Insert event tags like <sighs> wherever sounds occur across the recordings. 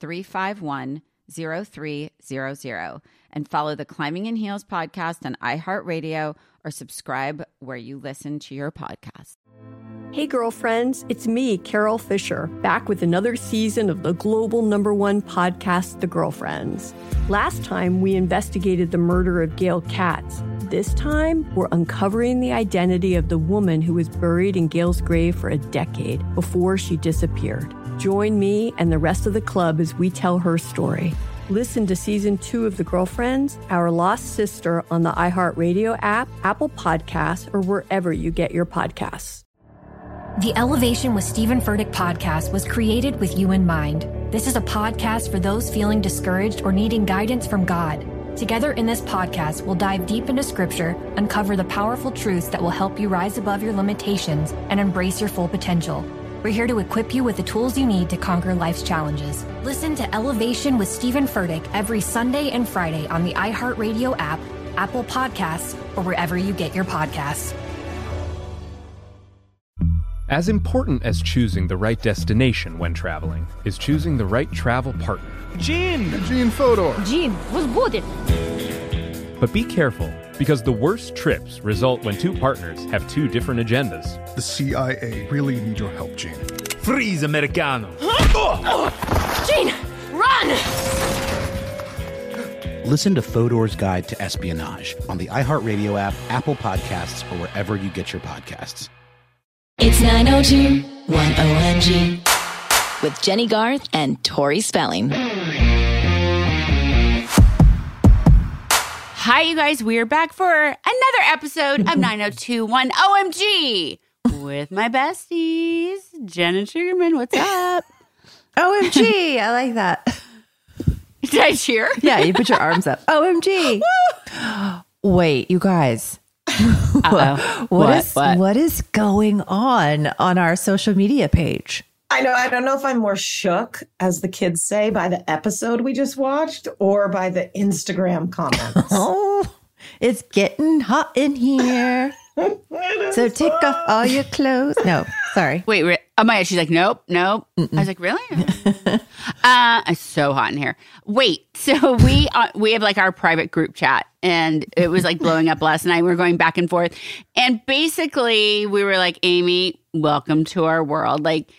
351 0300 and follow the Climbing in Heels podcast on iHeartRadio or subscribe where you listen to your podcast. Hey, girlfriends, it's me, Carole Fisher, back with another season of the global number one podcast, The Girlfriends. Last time, we investigated the murder of Gail Katz. This time, we're uncovering the identity of the woman who was buried in Gail's grave for a decade before she disappeared. Join me and the rest of the club as we tell her story. Listen to season two of The Girlfriends, Our Lost Sister on the iHeartRadio app, Apple Podcasts, or wherever you get your podcasts. The Elevation with Stephen Furtick podcast was created with you in mind. This is a podcast for those feeling discouraged or needing guidance from God. Together in this podcast, we'll dive deep into scripture, uncover the powerful truths that will help you rise above your limitations and embrace your full potential. We're here to equip you with the tools you need to conquer life's challenges. Listen to Elevation with Stephen Furtick every Sunday and Friday on the iHeartRadio app, Apple Podcasts, or wherever you get your podcasts. As important as choosing the right destination when traveling is choosing the right travel partner. Gene! Gene Fodor! Gene, was good. But be careful, because the worst trips result when two partners have two different agendas. The CIA really need your help, Gene. Freeze, Americano! Gene, run! Listen to Fodor's Guide to Espionage on the iHeartRadio app, Apple Podcasts, or wherever you get your podcasts. It's 902 1OMG with Jenny Garth and Tori Spelling. Hi, you guys. We're back for another episode of <laughs> 9021 OMG with my besties, Jenna Sugarman. What's up? <laughs> OMG. I like that. <laughs> Did I cheer? Yeah, you put your arms up. OMG. Wait, you guys. What What? is What? what is going on on our social media page? I know. I don't know if I'm more shook, as the kids say, by the episode we just watched or by the Instagram comments. <laughs> Oh, it's getting hot in here. <laughs> so take off all your clothes. No, <laughs> sorry. Wait, re- oh my God. She's like, nope, nope. I was like, really? uh, it's so hot in here. Wait, so we uh, we have like our private group chat, and it was like blowing up last night. We were going back and forth, and basically we were like, Amy, welcome to our world. Like,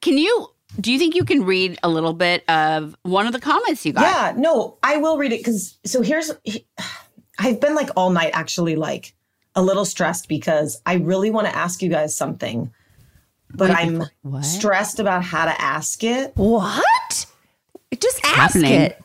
can you? Do you think you can read a little bit of one of the comments you got? yeah, no, I will read it because so here's I've been like all night actually like a little stressed because I really want to ask you guys something, but Wait, I'm what? stressed about how to ask it. What? Just ask happening? it.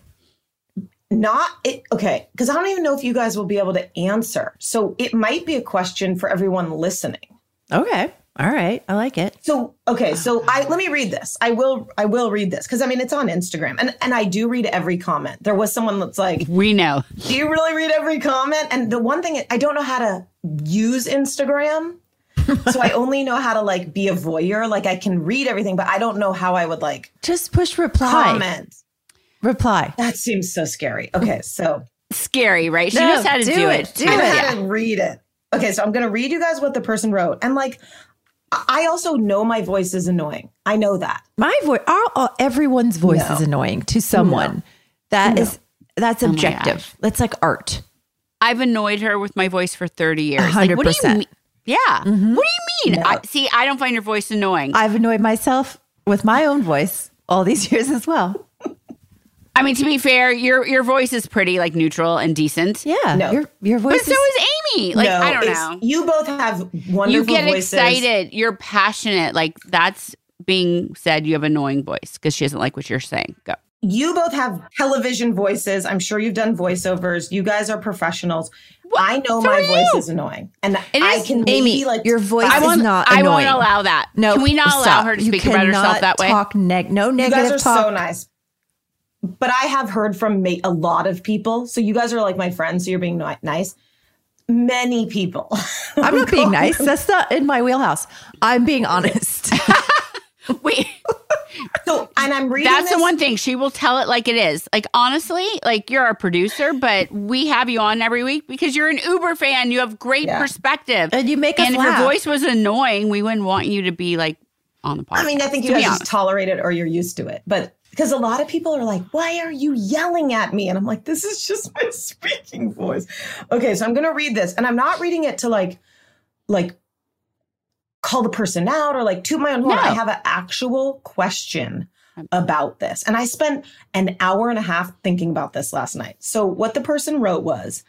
Not it okay, because I don't even know if you guys will be able to answer. So it might be a question for everyone listening. Okay. All right. I like it. So okay, so oh, I let me read this. I will I will read this because I mean it's on Instagram and and I do read every comment. There was someone that's like, We know. "Do you really read every comment?" And the one thing I don't know how to use Instagram, <laughs> so I only know how to like be a voyeur. Like I can read everything, but I don't know how I would like Just push reply. comment. Reply. That seems so scary. Okay, so Scary, right? She No, knows how to do, do it. it. Do I know it. how to read it. Okay, so I'm gonna read you guys what the person wrote, and like. I also know my voice is annoying. I know that. My voice, everyone's voice No. is annoying to someone. That No. is that's Oh objective. gosh. That's like art. I've annoyed her with my voice for 30 years. Like, what do you 100%. mean? Yeah. Mm-hmm. What do you mean? I, see, I don't find your voice annoying. I've annoyed myself with my own voice all these <laughs> years as well. Mean, to be fair, your your voice is pretty like neutral and decent. Yeah. No. Your your But voice so is is Amy. Like, No, I don't know. You both have wonderful voices. You get voices. excited. You're passionate. Like, that's being said. You have annoying voice because she doesn't like what you're saying. Go. You both have television voices. I'm sure you've done voiceovers. You guys are professionals. I know So my voice you. is annoying, and It I is- can maybe Amy, like your voice I is won't, not I annoying. won't allow that. No, Can we not allow her to You speak about herself that way? Talk neg- no negative. You negative guys are talk. so nice. But I have heard from ma- a lot of people. So you guys are like my friends. So you're being ni- nice. Many people. <laughs> I'm not being nice. That's not in my wheelhouse. I'm being honest. <laughs> Wait. So, and I'm reading. That's the one thing. She will tell it like it is. Like honestly, like you're our producer, but we have you on every week because you're an Uber fan. You have great Yeah. perspective. And you make us And if laugh. your voice was annoying, we wouldn't want you to be like on the podcast. I mean, I think you to be guys just tolerate it or you're used to it. But because a lot of people are like, why are you yelling at me? And I'm like, this is just <laughs> my speaking voice. Okay, so I'm gonna read this. And I'm not reading it to like like call the person out or like toot my own horn. No. I have an actual question about this. And I spent an hour and a half thinking about this last night. So what the person wrote was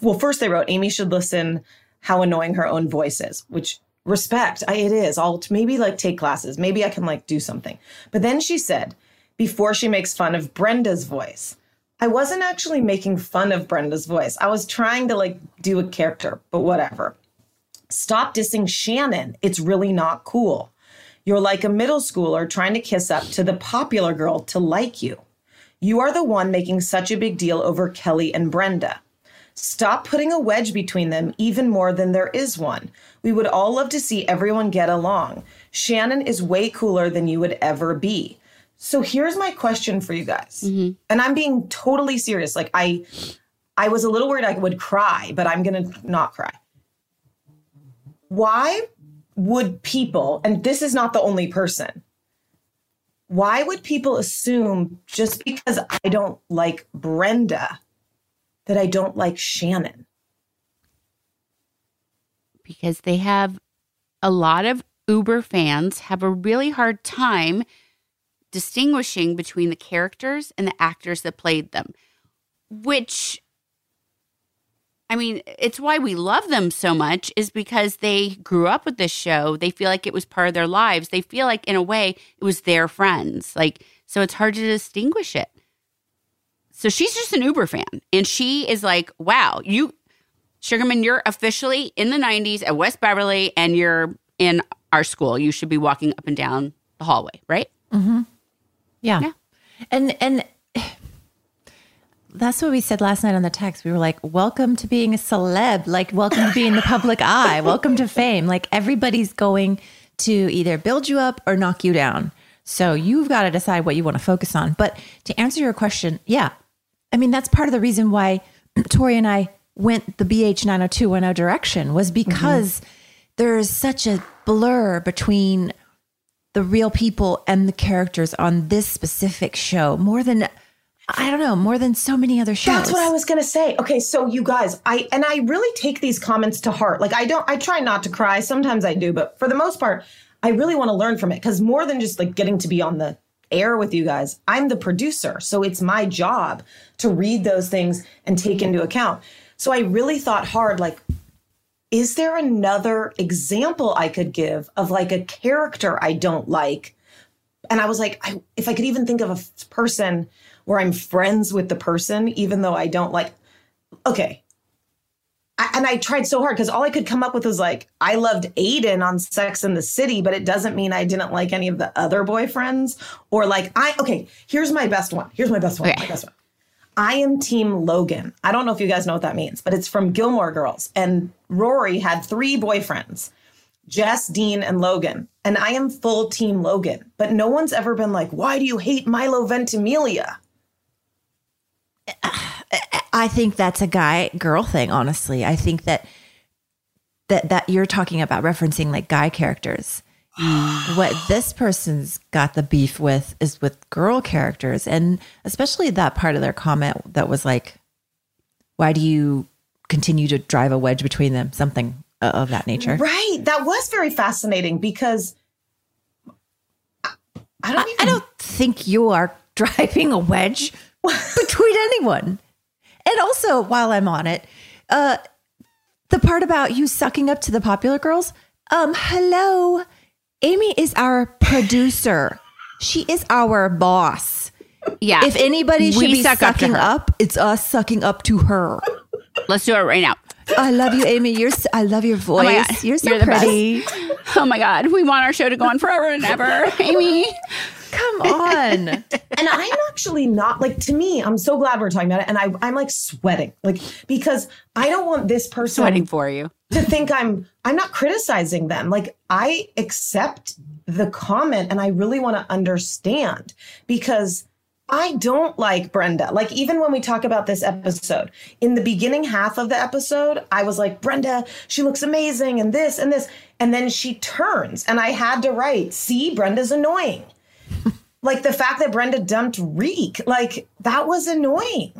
well, first they wrote Amy should listen how annoying her own voice is, which respect, I, it is. I'll maybe like take classes. Maybe I can like do something. But then she said, before she makes fun of Brenda's voice, I wasn't actually making fun of Brenda's voice. I was trying to like do a character, but whatever. Stop dissing Shannon. It's really not cool. You're like a middle schooler trying to kiss up to the popular girl to like you. You are the one making such a big deal over Kelly and Brenda. Stop putting a wedge between them even more than there is one. We would all love to see everyone get along. Shannon is way cooler than you would ever be. So here's my question for you guys. Mm-hmm. And I'm being totally serious. Like I I was a little worried I would cry, but I'm going to not cry. Why would people, and this is not the only person, why would people assume just because I don't like Brenda that I don't like Shannon? because they have a lot of Uber fans have a really hard time distinguishing between the characters and the actors that played them, which I mean, it's why we love them so much is because they grew up with this show. They feel like it was part of their lives. They feel like in a way it was their friends. Like so it's hard to distinguish it. So she's just an Uber fan and she is like, "Wow, you Sugarman, you're officially in the 90s at West Beverly and you're in our school. You should be walking up and down the hallway, right? Mm-hmm. Yeah. Yeah. And and that's what we said last night on the text. We were like, "Welcome to being a celeb. Like, welcome to being the public <laughs> eye. Welcome to fame. Like, everybody's going to either build you up or knock you down. So you've got to decide what you want to focus on. But to answer your question, yeah, I mean that's part of the reason why Tori and I went the BH 90210 direction was mm-hmm. because there is such a blur between the real people and the characters on this specific show more than I don't know, more than so many other shows. That's what I was gonna say. Okay, so you guys, I and I really take these comments to heart. Like I don't, I try not to cry. Sometimes I do, but for the most part, I really want to learn from it because more than just like getting to be on the air with you guys, I'm the producer, so it's my job to read those things and take into account. So I really thought hard, like. Is there another example I could give of like a character I don't like? And I was like, I, if I could even think of a person where I'm friends with the person, even though I don't like, okay. I, and I tried so hard because all I could come up with was like, I loved Aiden on Sex in the City, but it doesn't mean I didn't like any of the other boyfriends. Or like, I, okay, here's my best one. Here's my best one. My best one. I am Team Logan. I don't know if you guys know what that means, but it's from Gilmore Girls. And Rory had three boyfriends Jess, Dean, and Logan. And I am full Team Logan. But no one's ever been like, why do you hate Milo Ventimiglia? I think that's a guy girl thing, honestly. I think that that that you're talking about referencing like guy characters. <gasps> what this person's got the beef with is with girl characters, and especially that part of their comment that was like, "Why do you continue to drive a wedge between them?" Something of that nature. Right. That was very fascinating because I, I don't. I, I don't think you are <laughs> driving a wedge <laughs> between anyone. And also, while I'm on it, uh, the part about you sucking up to the popular girls. Um, hello, Amy is our producer. She is our boss. Yeah. If anybody should We be suck sucking her. up, it's us sucking up to her. Let's do it right now. I love you, Amy. You're. So, I love your voice. Oh. You're so You're the best. pretty. Oh my God. We want our show to go on forever and ever. <laughs> Amy. Come on. <laughs> and I'm actually not like to me. I'm so glad we're talking about it, and I, I'm like sweating, like because I don't want this person Sweating for you. to think I'm I'm not criticizing them. Like I accept the comment, and I really want to understand because I don't like Brenda. Like even when we talk about this episode, in the beginning half of the episode, I was like, Brenda, she looks amazing, and this and this, and then she turns, and I had to write, see, Brenda's annoying like the fact that Brenda dumped Rick, like that was annoying.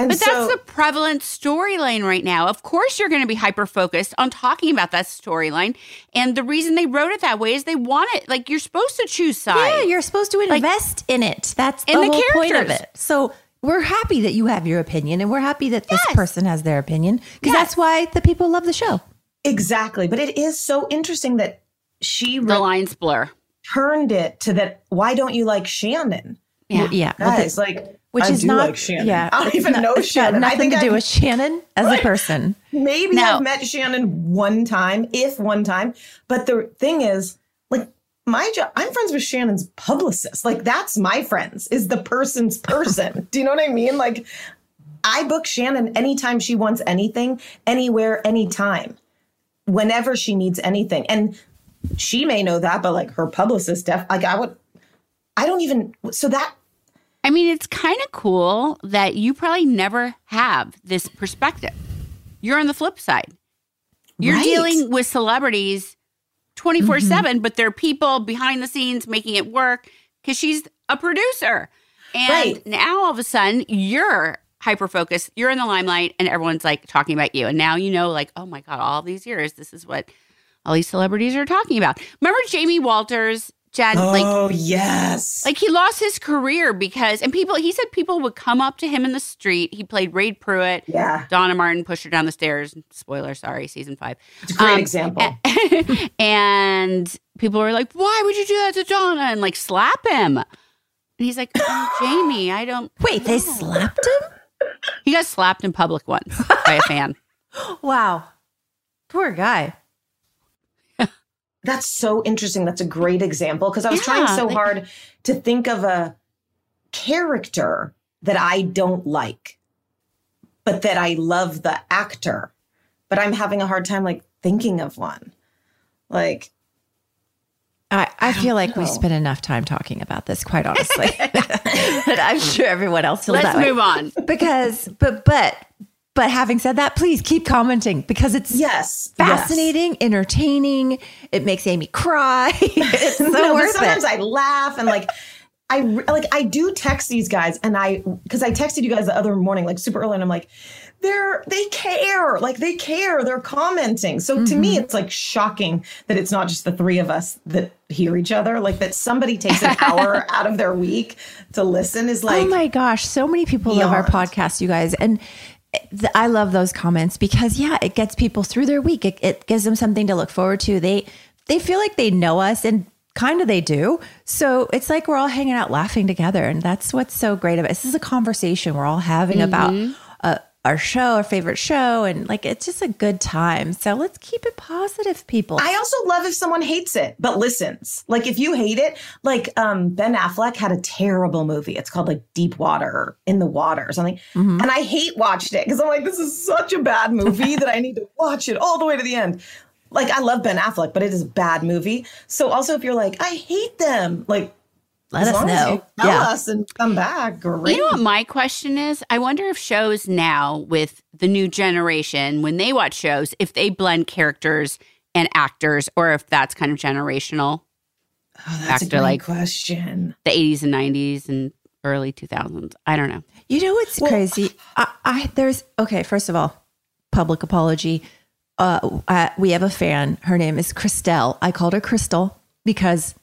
And But so, that's the prevalent storyline right now. Of course, you're going to be hyper focused on talking about that storyline. And the reason they wrote it that way is they want it. Like, you're supposed to choose sides. Yeah, you're supposed to invest in it. That's the, in the whole point of it. So we're happy that you have your opinion, and we're happy that this person has their opinion because that's why the people love the show. exactly. But it is so interesting that she the lines blur. Turned it to that. Why don't you like Shannon? Yeah, Well, yeah. Well, Guys, the- like which I is do not like Shannon. Yeah, I don't even Not- know got Shannon. I Nothing think to do I- with Shannon as a person. Maybe Now- I've met Shannon one time, if one time. But the thing is, like my job, I'm friends with Shannon's publicist. Like that's my friends. Is the person's person. <laughs> do you know what I mean? Like I book Shannon anytime she wants anything, anywhere, anytime, whenever she needs anything. And she may know that, but like her publicist, def, like I would, I don't even. So that I mean, it's kind of cool that you probably never have this perspective. You're on the flip side. You're Right. dealing with celebrities 24 7, mm-hmm. but they're people behind the scenes making it work because she's a producer. And Right. now all of a sudden, you're hyper focused, you're in the limelight, and everyone's like talking about you. And now you know, like, oh my God, all these years, this is what all these celebrities are talking about. Remember Jamie Walters? Jen, like oh yes, like he lost his career because, and people, he said people would come up to him in the street. He played Ray Pruit. Yeah. Donna Martin pushed her down the stairs. Spoiler, sorry, season five. it's a great Um, example. <laughs> And people were like, why would you do that to Donna? And like slap him. And he's like, oh, <laughs> Jamie, I don't. Wait, they slapped him? He got slapped in public once by a fan. <laughs> Wow, poor guy. That's so interesting. That's a great example because I was Yeah, trying so like- hard to think of a character that I don't like, but that I love the actor. But I'm having a hard time like thinking of one. Like, I, I feel like we spent enough time talking about this, quite honestly. <laughs> but I'm sure everyone else feels Let's that way. move on. Because, but, but, but having said that, please keep commenting because it's yes, fascinating, entertaining. It makes Amy cry. <laughs> it's so <laughs> no, worth sometimes it. I laugh and like I like I do text these guys and I because I texted you guys the other morning like super early and I'm like they're they care. Like they care. They're commenting. So to me mm-hmm. it's like shocking that it's not just the three of us that hear each other. Like that somebody takes an <laughs> hour out of their week to listen is oh like oh my gosh, so many people love our podcast, you guys, and I love those comments because yeah, it gets people through their week. It, it gives them something to look forward to. They they feel like they know us and kind of they do. So it's like we're all hanging out laughing together, and that's what's so great about it. This is a conversation we're all having about uh, our show, our favorite show, and like it's just a good time. So let's keep it positive, people. I also love if someone hates it but listens. Like if you hate it, like um Ben Affleck had a terrible movie. It's called like Deep Water or In the Water or something. Mm-hmm. And I hate watched it because I'm like, this is such a bad movie that I need to watch it all the way to the end. Like I love Ben Affleck, but it is a bad movie. So also if you're like, I hate them, like Let as us long as know. you tell Yeah. us and come back. Great. You know what my question is? I wonder if shows now with the new generation, when they watch shows, if they blend characters and actors, or if that's kind of generational. Oh, that's a great like question. the 80s and 90s and early 2000s. I don't know. You know what's crazy? I, I there's okay. First of all, public apology. Uh, uh, we have a fan. Her name is Christelle. I called her Crystal because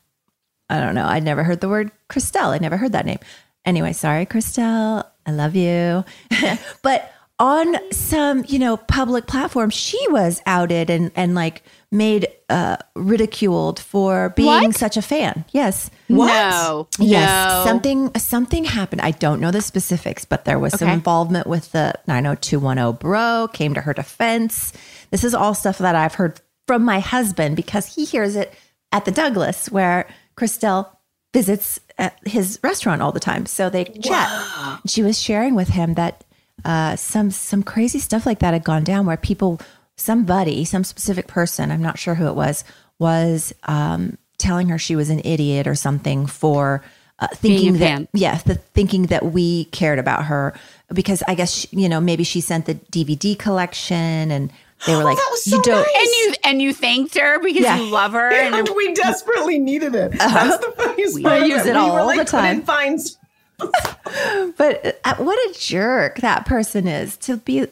I don't know. I'd never heard the word Christelle. I never heard that name. Anyway, sorry, Christelle. I love you. <laughs> but on some, you know, public platform, she was outed and and like made uh ridiculed for being What? such a fan. Yes. What? No. Yes. No. Something something happened. I don't know the specifics, but there was some involvement with the 90210 bro, came to her defense. This is all stuff that I've heard from my husband because he hears it at the Douglas where Christelle visits at his restaurant all the time. So they chat. She was sharing with him that uh, some some crazy stuff like that had gone down where people, somebody, some specific person, I'm not sure who it was, was um, telling her she was an idiot or something for uh, thinking that yeah, the thinking that we cared about her because I guess she, you know maybe she sent the DVD collection and they were like you don't And you and you thanked her because Yeah. you love her. Yeah, and we desperately needed it. That's the funniest We part. of use it we all were the like, time. couldn't Find <laughs> but uh, what a jerk that person is to be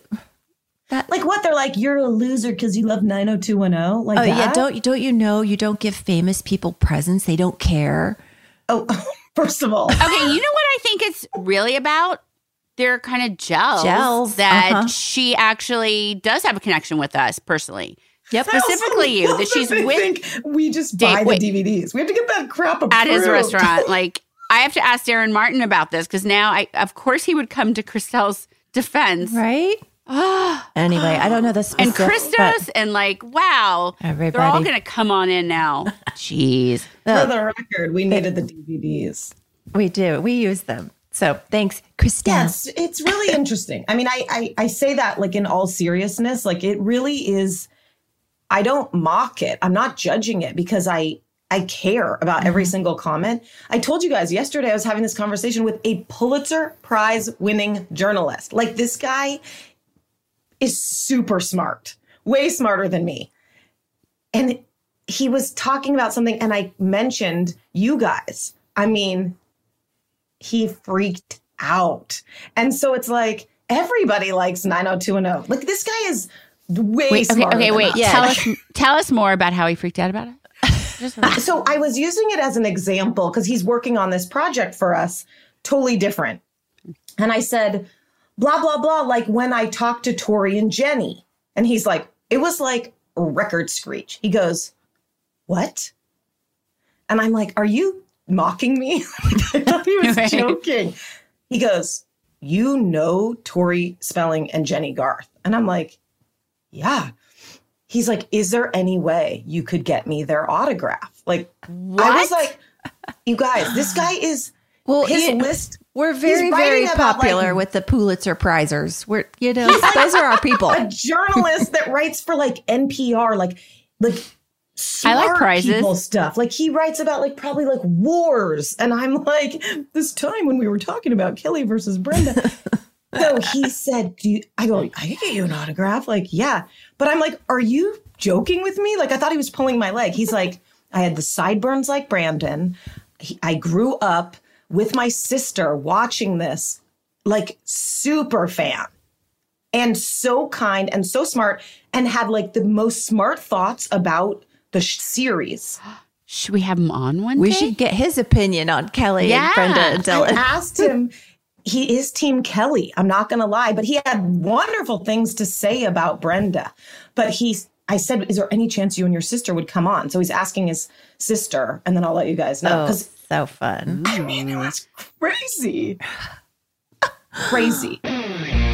That, like what they're like. You're a loser because you love 90210. Like oh yeah don't don't you know you don't give famous people presents they don't care Oh, <laughs> first of all, Okay, you know what I think it's really about? They're kind of gels. Gels, that uh-huh. she actually does have a connection with us personally. Yep. Specifically <laughs> you, that she's They with think we just buy wait. the DVDs. We have to get that crap approved. at his restaurant. <laughs> Like I have to ask Darren Martin about this because now I of course he would come to Christelle's defense. right anyway I don't know the <gasps> And Christos and like, wow. They're all gonna come on in now. <laughs> Jeez. For the record, we needed the DVDs. we do we use them so thanks Christelle Yes, it's really <laughs> interesting. I mean, I, I I say that like in all seriousness, like it really is. I don't mock it. I'm not judging it because I I care about every mm-hmm. single comment. I told you guys yesterday I was having this conversation with a Pulitzer Prize winning journalist. Like this guy is super smart, way smarter than me. And he was talking about something and I mentioned you guys. I mean, he freaked out. And so it's like everybody likes 90210. Like this guy is way Wait, okay, smarter okay, than wait. us. Tell us <laughs> tell us more about how he freaked out about it. <laughs> So I was using it as an example because he's working on this project for us, totally different. And I said, blah, blah, blah, like when I talked to Tori and Jenny. And he's like, it was like a record screech. He goes, what? And I'm like, are you mocking me? <laughs> I thought he was <laughs> Right. joking. He goes, you know Tori Spelling and Jenny Garth. And I'm like, yeah. He's like, is there any way you could get me their autograph? Like, I was like, you guys, this guy is Well, his you- list. we're very very popular like, with the Pulitzer prizers we're you know <laughs> those are our people a journalist that writes for like NPR, like like I like prizes. people stuff. Like he writes about like probably like wars, and I'm like this time when we were talking about Kelly versus Brenda. <laughs> so he said, "Do you?" I go, "I can get you an autograph." Like, yeah, but I'm like, "Are you joking with me?" Like, I thought he was pulling my leg. He's like, "I had the sideburns like Brandon. He, I grew up with my sister watching this, like super fan." and so kind and so smart and had like the most smart thoughts about the sh- series. Should we have him on one we day? should get his opinion on Kelly Yeah. and Brenda and I asked him, he is Team Kelly. I'm not going to lie, but he had wonderful things to say about Brenda. But he's, I said, is there any chance you and your sister would come on? So he's asking his sister, and then I'll let you guys know. oh Because so fun I mean, it was crazy. crazy. <sighs> <laughs>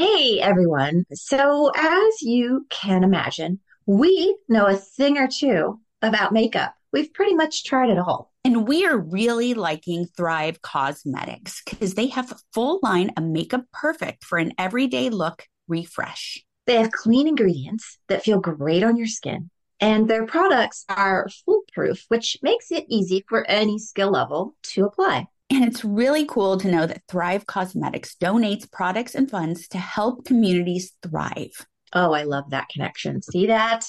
Hey everyone. So, as you can imagine, we know a thing or two about makeup. We've pretty much tried it all. And we are really liking Thrive Causemetics because they have a full line of makeup perfect for an everyday look refresh. They have clean ingredients that feel great on your skin, and their products are foolproof, which makes it easy for any skill level to apply. And it's really cool to know that Thrive Causemetics donates products and funds to help communities thrive. Oh, I love that connection. See that?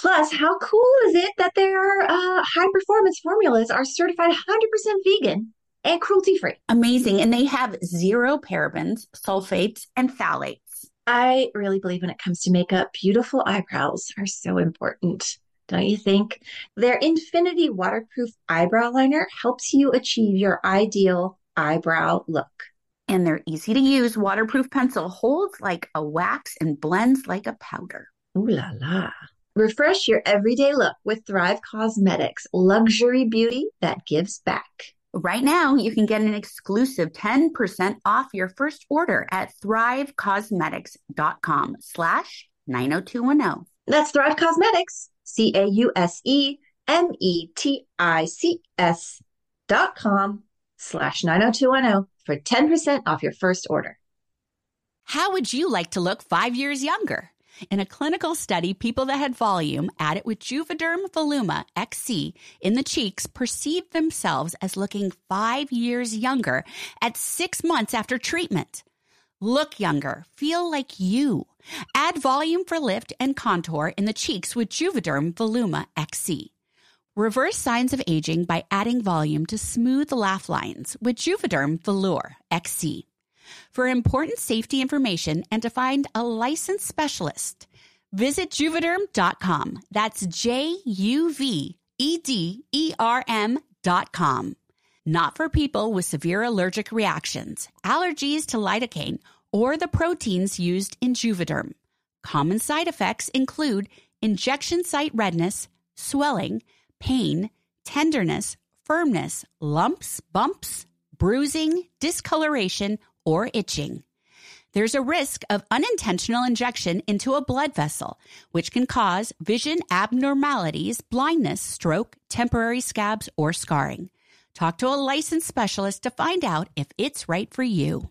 Plus, how cool is it that their uh, high performance formulas are certified 100% vegan and cruelty free? Amazing. And they have zero parabens, sulfates, and phthalates. I really believe when it comes to makeup, beautiful eyebrows are so important. Don't you think? Their Infinity Waterproof Eyebrow Liner helps you achieve your ideal eyebrow look. And their easy to use waterproof pencil holds like a wax and blends like a powder. Ooh la la. Refresh your everyday look with Thrive Causemetics, luxury beauty that gives back. Right now, you can get an exclusive 10% off your first order at thrivecausemetics.com slash 90210. That's Thrive Causemetics, C-A-U-S-E-M-E-T-I-C-S dot com slash 90210 for 10% off your first order. How would you like to look five years younger? In a clinical study, people that had volume added with Juvederm Voluma XC in the cheeks perceived themselves as looking five years younger at six months after treatment. Look younger, feel like you. Add volume for lift and contour in the cheeks with Juvederm Voluma XC. Reverse signs of aging by adding volume to smooth laugh lines with Juvederm Vollure XC. For important safety information and to find a licensed specialist, visit juvederm.com. That's J U V E D E R M.com. Not for people with severe allergic reactions, allergies to lidocaine, or the proteins used in Juvederm. Common side effects include injection site redness, swelling, pain, tenderness, firmness, lumps, bumps, bruising, discoloration, or itching. There's a risk of unintentional injection into a blood vessel, which can cause vision abnormalities, blindness, stroke, temporary scabs, or scarring. Talk to a licensed specialist to find out if it's right for you.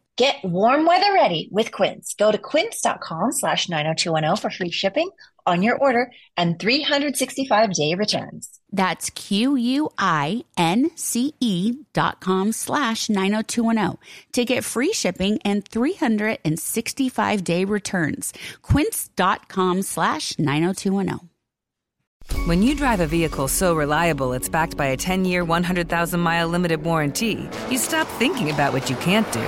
Get warm weather ready with Quince. Go to quince.com slash 90210 for free shipping on your order and 365 day returns. That's Q-U-I-N-C-E dot com slash 90210 to get free shipping and 365 day returns. Quince.com slash 90210. When you drive a vehicle so reliable it's backed by a 10 year, 100,000 mile limited warranty, you stop thinking about what you can't do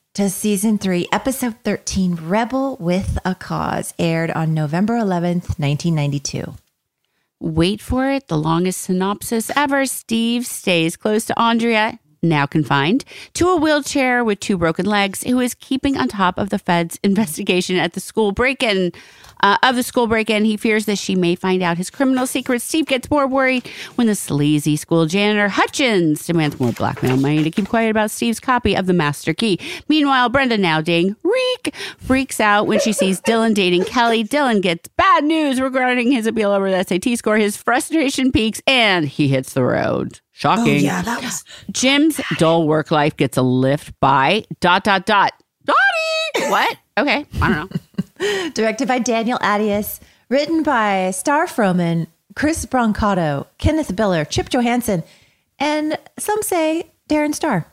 to season three, episode 13 Rebel with a Cause, aired on November 11th, 1992. Wait for it. The longest synopsis ever. Steve stays close to Andrea, now confined, to a wheelchair with two broken legs, who is keeping on top of the Fed's <laughs> investigation at the school break in. Uh, of the school break in, he fears that she may find out his criminal secrets. Steve gets more worried when the sleazy school janitor Hutchins demands more blackmail money to keep quiet about Steve's copy of the master key. Meanwhile, Brenda, now ding Rick, freaks out when she sees Dylan dating Kelly. Dylan gets bad news regarding his appeal over the SAT score. His frustration peaks and he hits the road. Shocking. Oh, yeah, that was. Jim's dull work life gets a lift by dot dot dot. Dottie! What? Okay, I don't know. <laughs> <laughs> Directed by Daniel Attias, written by Star Froman, Chris Brancato, Kenneth Biller, Chip Johannessen, and some say Darren Star.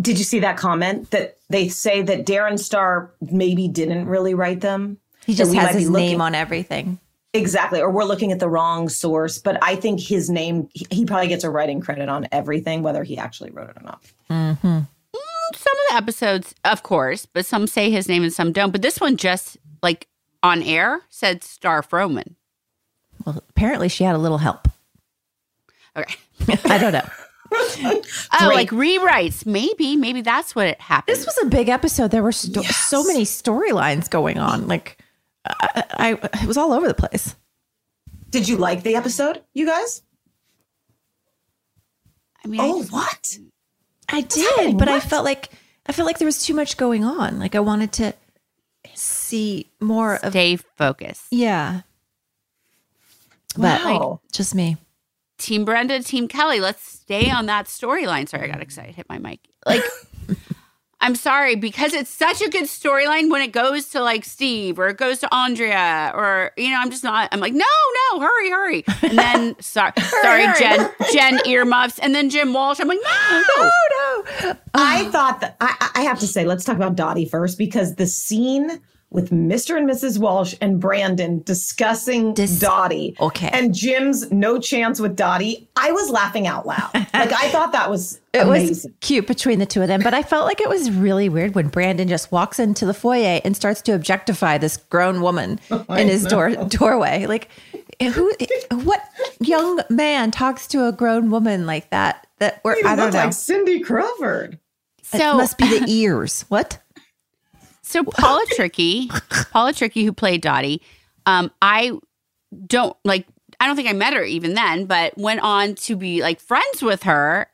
Did you see that comment that they say that Darren Star maybe didn't really write them? He just That we has his looking- name on everything. Exactly. Or we're looking at the wrong source. But I think his name, he, he probably gets a writing credit on everything, whether he actually wrote it or not. Mm-hmm. Some of the episodes, of course, but some say his name and some don't. But this one just like on air said Star Froman. Well, apparently she had a little help. Okay. <laughs> I don't know. <laughs> Oh, Great. like rewrites. Maybe, maybe that's what it happened. This was a big episode. There were sto- so many storylines going on. Like, I, I, it was all over the place. Did you like the episode, you guys? I mean, oh, what? I did, but I felt like I felt like there was too much going on. Like I wanted to see more of Stay focused. yeah. But Wow. like just me. Team Brenda, Team Kelly. Let's stay on that storyline. Sorry, I got excited. Hit my mic. Like, <laughs> I'm sorry because it's such a good storyline when it goes to like Steve or it goes to Andrea or you know I'm just not. I'm like no, no, hurry, hurry. And then <laughs> sorry, sorry, hurry. Jen, Jen earmuffs, and then Jim Walsh. I'm like <laughs> no, no. I thought that I, I have to say, let's talk about Dottie first because the scene with Mr. and Mrs. Walsh and Brandon discussing Dottie. Okay. And Jim's no chance with Dottie. I was laughing out loud. Like I thought that was <laughs> It amazing. was cute between the two of them, but I felt like it was really weird when Brandon just walks into the foyer and starts to objectify this grown woman <laughs> oh, I in his door doorway. Like, who? What young man talks to a grown woman like that? That we're I don't know. like Cindy Crawford. it So- must be the <laughs> ears. What? So Paula Trickey, Paula Trickey, who played Dottie, um, I don't like. I don't think I met her even then, but went on to be like friends with her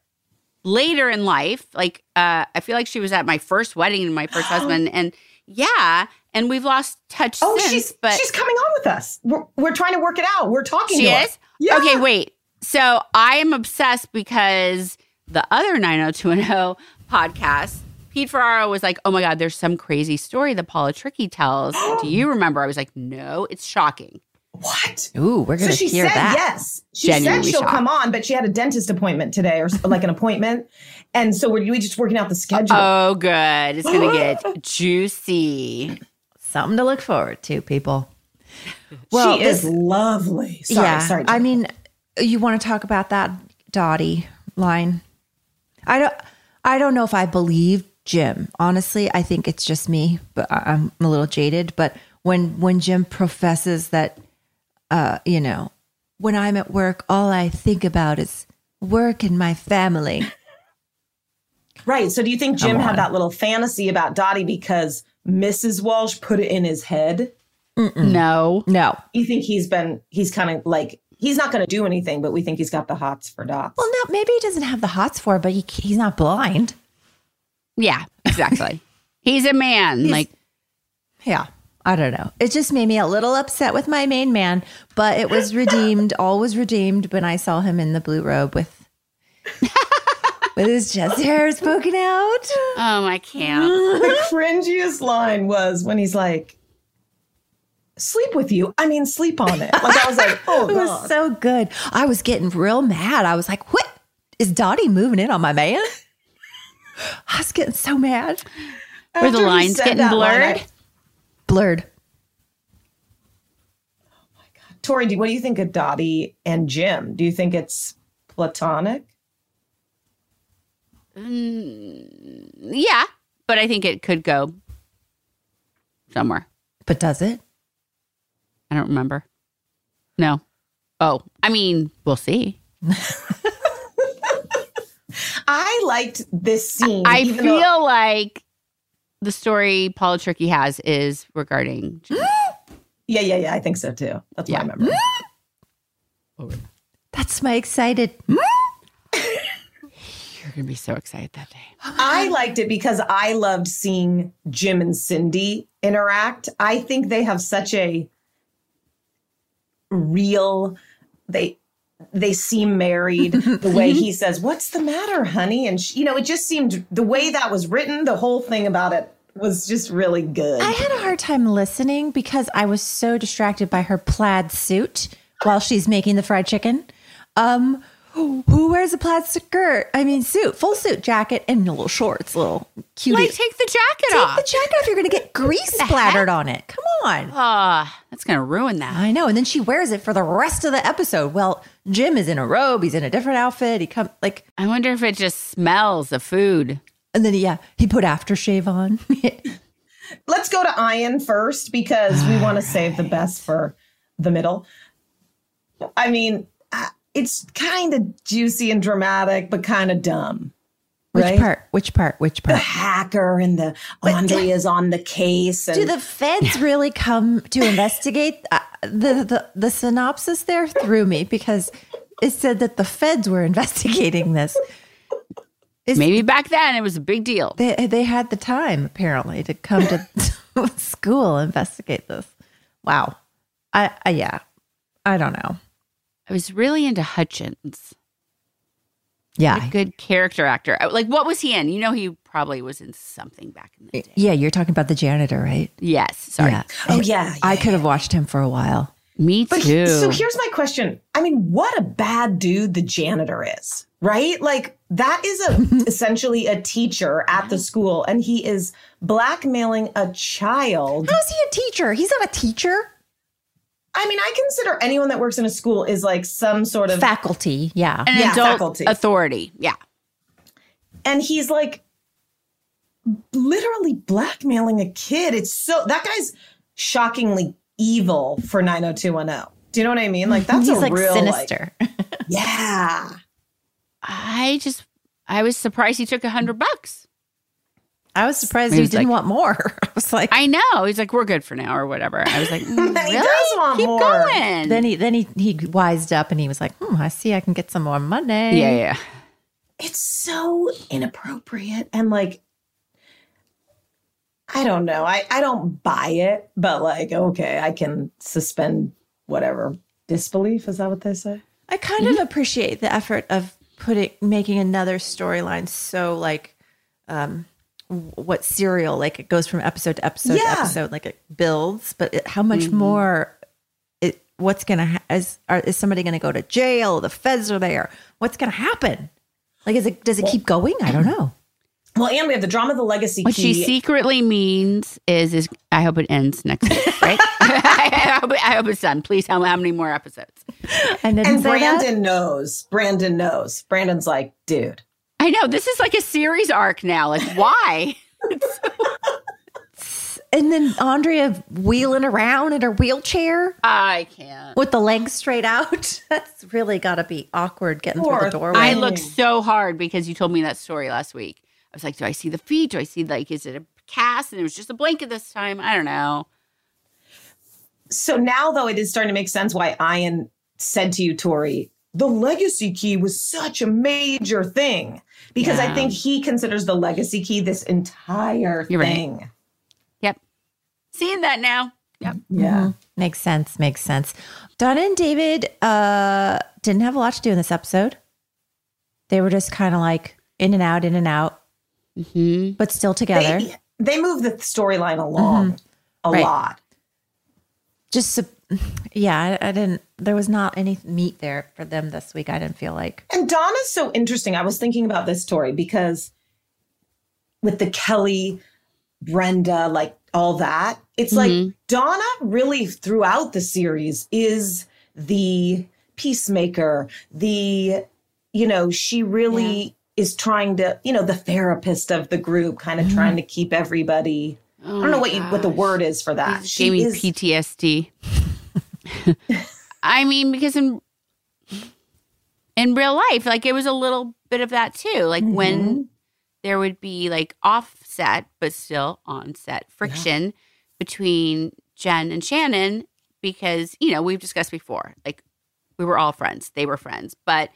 later in life. Like, uh, I feel like she was at my first wedding and my first <gasps> husband, and yeah, and we've lost touch Oh, since. she's but she's coming on with us. We're, we're trying to work it out. We're talking she to her. is. Okay, wait. So I am obsessed because the other 90210 podcast, Pete Ferraro was like, "Oh my God, there's some crazy story that Paula Trickey tells." Do <gasps> you remember? I was like, "No, it's shocking." What? Ooh, we're gonna she hear said that. yes. She Genuinely said she'll shocked. come on, but she had a dentist appointment today, or like an appointment, and so we're we just working out the schedule. Oh, good. It's gonna get <gasps> juicy. Something to look forward to, people. Well, she is lovely. Sorry, yeah, sorry. I mean, you want to talk about that Dottie line? I don't. I don't know if I believe Jim. Honestly, I think it's just me, but I- I'm a little jaded. But when when Jim professes that, uh, you know, when I'm at work, all I think about is work and my family. right. So do you think Jim had that little fantasy about Dottie because Mrs. Walsh put it in his head? No, no. You think he's been? He's kind of like he's not going to do anything, but we think he's got the hots for Dot. Well, no, maybe he doesn't have the hots for, it, but he he's not blind. Yeah, exactly. He's a man. like, Yeah. I don't know. It just made me a little upset with my main man, but it was redeemed, <laughs> all was redeemed when I saw him in the blue robe with <laughs> with his chest hairs poking out. oh my can't. <laughs> the cringiest line was when he's like, "Sleep with you." I mean, sleep on it. Like I was like, "Oh it was so good. I was getting real mad. I was like, "What is Dottie moving in on my man?" I was getting so mad. Were the lines getting that line, blurred? I- Blurred. Tori, do, what do you think of Dottie and Jim? Do you think it's platonic? Mm, yeah, but I think it could go somewhere. But does it? I don't remember. No. Oh, I mean, we'll see. <laughs> I liked this scene. I feel though- like the story Paula Trickey has is regarding. <gasps> yeah, yeah, yeah. I think so too. That's Yeah. what I remember. <gasps> That's my excited. <gasps> You're gonna be so excited that day. Oh I liked it because I loved seeing Jim and Cindy interact. I think they have such a real they they seem married the way <laughs> he says what's the matter honey and she, you know it just seemed the way that was written the whole thing about it was just really good. I had a hard time listening because I was so distracted by her plaid suit while she's making the fried chicken. Um, who wears a plaid skirt? I mean, suit, full suit, jacket, and little shorts, little cutie. Like, take the jacket Take off. Take the jacket off. You're going to get grease splattered on it. Come on. Ah, that's gonna ruin that. I know. And then she wears it for the rest of the episode. Well, Jim is in a robe. He's in a different outfit. He come like, I wonder if it just smells of food. and then yeah, he put aftershave on. <laughs> Let's go to Ian first because we want to save the best for the middle. I mean, uh, it's kind of juicy and dramatic, but kind of dumb. Which right? part? Which part? Which part? The hacker and the Andrea's on the case. And Do the feds really come to investigate? Uh, the, the the synopsis there threw me because it said that the feds were <laughs> investigating this. Is- Maybe back then it was a big deal. They they had the time apparently to come to <laughs> school investigate this. Wow. I, I yeah. I don't know. I was really into Hutchins. Yeah. A good character actor. Uh, Like, what was he in? You know, he probably was in something back in the day. Yeah, you're talking about the janitor, right? Yes. Sorry. Yeah. Oh, yeah, I could have watched him for a while. Me But too. he- so here's my question. I mean, what a bad dude the janitor is, right? Like that is a <laughs> essentially a teacher at the school and he is blackmailing a child. How's he a teacher? He's not a teacher. I mean, I consider anyone that works in a school is like some sort of Faculty. Yeah. An Yeah, adult faculty. authority. Yeah. and he's like literally blackmailing a kid. It's so that guy's shockingly evil for 90210. Do you know what I mean? Like that's He's a like real sinister. Like, <laughs> yeah. I just, I was surprised he took a hundred bucks. I was surprised He he was didn't like- want more. <laughs> I was like, I know. He's like, we're good for now or whatever. I was like, <laughs> mm, And he really? does want Keep more. going. then he then he he wised up and he was like, hmm, I see I can get some more money. yeah, yeah. It's so inappropriate and like I don't know. I I don't buy it, but like okay, I can suspend whatever disbelief. Is that what they say? I kind of appreciate the effort of putting making another storyline so like um w- what serial like it goes from episode to episode Yeah. to episode like it builds but it, how much Mm-hmm. more it what's gonna ha- is are, is somebody gonna go to jail the feds are there what's gonna happen like is it does it keep going i don't know Well, and we have the drama of the legacy What key. she secretly means is, is I hope it ends next week, <laughs> right? <laughs> I, hope, I hope it's done. Please tell me how many more episodes. I and say that. Brandon knows. Brandon knows. Brandon's like, dude. I know this is like a series arc now. Like, why? <laughs> and then andrea wheeling around in her wheelchair I can't. with the legs straight out <laughs> that's really gotta be awkward getting through the doorway I looked so hard because you told me that story last week. I was like, do I see the feet? Do I see like, is it a cast? And it was just a blanket this time. I don't know. So now, though, it is starting to make sense why Ian said to you, Tori, the legacy key was such a major thing because I think he considers the legacy key this entire You're right. thing. Yep. Seeing that now. Yep. Yeah. Mhm. Makes sense. Makes sense. Donna and David uh, didn't have a lot to do in this episode. They were just kind of like in and out, in and out, Mm-hmm. but still together. They, they move the storyline along a Right. lot. just, sup- yeah, I, I didn't, there was not any meat there for them this week. I didn't feel like. And Donna's so interesting. I was thinking about this story because with the Kelly, Brenda, like all that, it's like mm-hmm. Donna really throughout the series is the peacemaker, the, you know, she really is trying to, you know, the therapist of the group, kind of trying mm-hmm. to keep everybody. I don't know what you, what the oh word is for that. This gave me is- PTSD. I mean, because in in real life, like it was a little bit of that too. Like when mm-hmm. there would be like offset but still on set friction between Jen and Shannon because, you know, we've discussed before. Like we were all friends. They were friends, but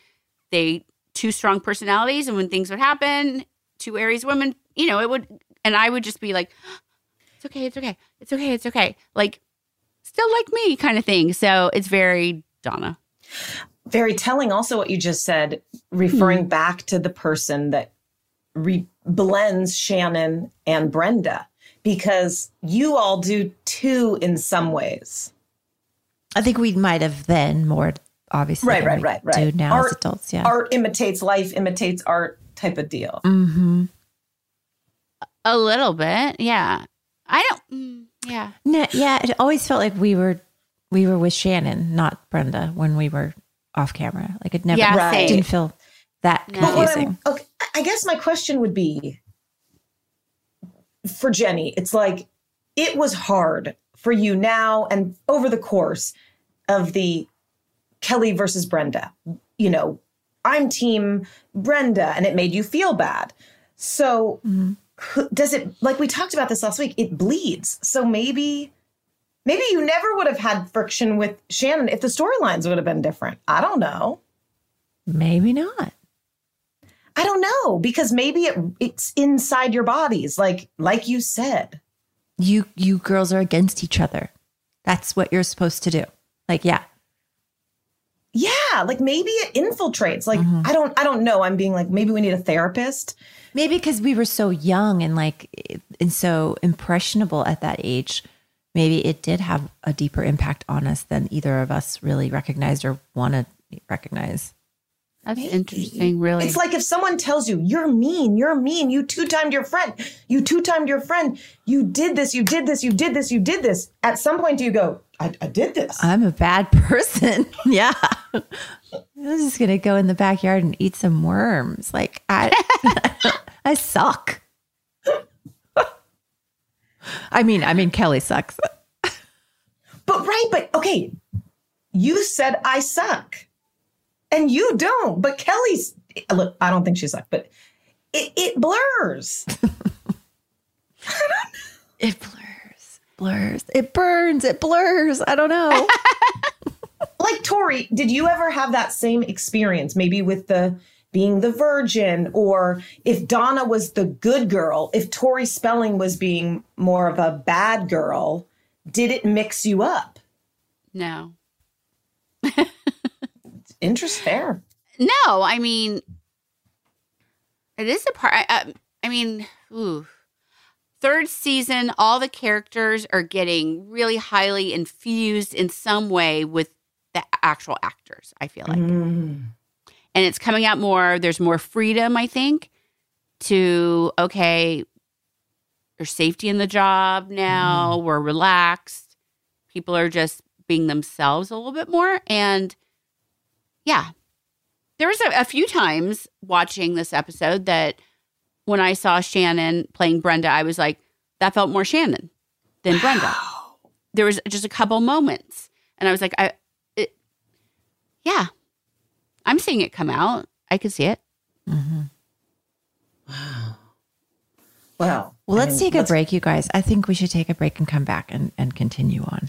they two strong personalities and when things would happen, two Aries women, you know, it would and I would just be like <gasps> it's okay, it's okay, it's okay, it's okay. Like, still like me kind of thing. So it's very Donna. very telling also what you just said referring back to the person that re- blends shannon and brenda because you all do too in some ways. I think we might have then more obviously. Right, than right, we right, right. Do now art, as adults, yeah. Art imitates life, imitates art type of deal. Mm-hmm. A little bit, yeah. I don't. Yeah. No, yeah, it always felt like we were we were with Shannon, not Brenda, when we were off camera. Like it never Yeah, Right. same. didn't feel that But what confusing. I'm, okay, I guess my question would be for Jenny, it's like it was hard for you now and over the course of the Kelly versus Brenda. You know, I'm team Brenda and it made you feel bad. So c- does it like we talked about this last week, it bleeds. So maybe maybe you never would have had friction with Shannon if the storylines would have been different. I don't know. Maybe not. I don't know because maybe it, it's inside your bodies, like like you said. You you girls are against each other. That's what you're supposed to do. Like, yeah. Yeah, like maybe it infiltrates. Like mm-hmm. I don't I don't know. I'm being like maybe we need a therapist. Maybe because we were so young and like and so impressionable at that age, maybe it did have a deeper impact on us than either of us really recognized or want to recognize. That's interesting, really. It's like if someone tells you you're mean, you're mean, you two timed your friend, you two timed your friend, you did this, you did this, you did this, you did this. At some point, do you go, I, I did this? I'm a bad <laughs> person. <laughs> yeah. I'm just going to go in the backyard and eat some worms. Like, I, <laughs> I suck. <laughs> I mean, I mean, Kelly sucks. But right, but okay, you said I suck, and you don't. But Kelly's look. I don't think she sucked, but it, it blurs. <laughs> It blurs, blurs. It burns. It blurs. I don't know. Like Tori, did you ever have that same experience? Maybe with the being the virgin, or if Donna was the good girl, if Tori Spelling was being more of a bad girl, did it mix you up? no. <laughs> Interest fair. No, I mean, it is a part. I, I, I mean, ooh. Third season, all the characters are getting really highly infused in some way with the actual actors, I feel like. Mm. And it's coming out more, there's more freedom, I think, to, okay, there's safety in the job now, we're relaxed. People are just being themselves a little bit more. And yeah, there was a, a few times watching this episode that when I saw Shannon playing Brenda, I was like, that felt more Shannon than Brenda. There was just a couple moments, and I was like, I, yeah, I'm seeing it come out. I could see it. Mm-hmm. Wow. Well, let's take a break, you guys. I think we should take a break and come back and, and continue on.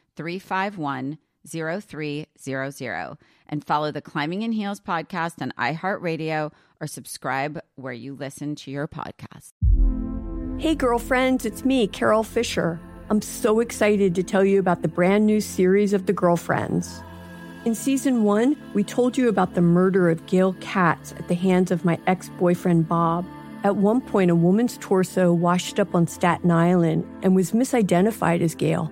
351 0300 and follow the Climbing in Heels podcast on iHeartRadio or subscribe where you listen to your podcast. Hey, girlfriends, it's me, Carole Fisher. I'm so excited to tell you about the brand new series of The Girlfriends. In season one, we told you about the murder of Gail Katz at the hands of my ex boyfriend Bob. At one point, a woman's torso washed up on Staten Island and was misidentified as Gail.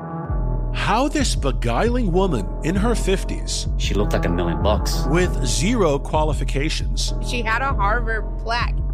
how this beguiling woman in her 50s. She looked like a million bucks. With zero qualifications. She had a Harvard plaque.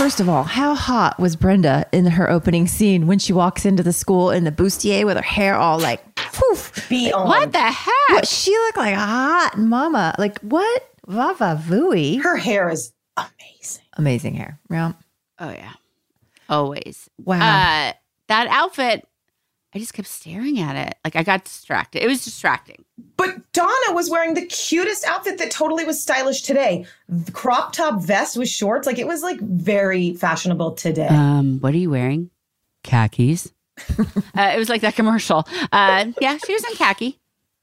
First of all, how hot was Brenda in her opening scene when she walks into the school in the bustier with her hair all like poof? Be. What the heck? What, she looked like a hot mama. Like what? Vava Vui. Her hair is amazing. Amazing hair. Yeah. Oh yeah. Always. Wow. Uh, that outfit, I just kept staring at it. Like I got distracted. It was distracting. But Donna was wearing the cutest outfit that totally was stylish today. The crop top vest with shorts. Like it was like very fashionable today. Um, what are you wearing? Khakis. <laughs> uh, it was like that commercial. Uh, yeah, she was in khaki,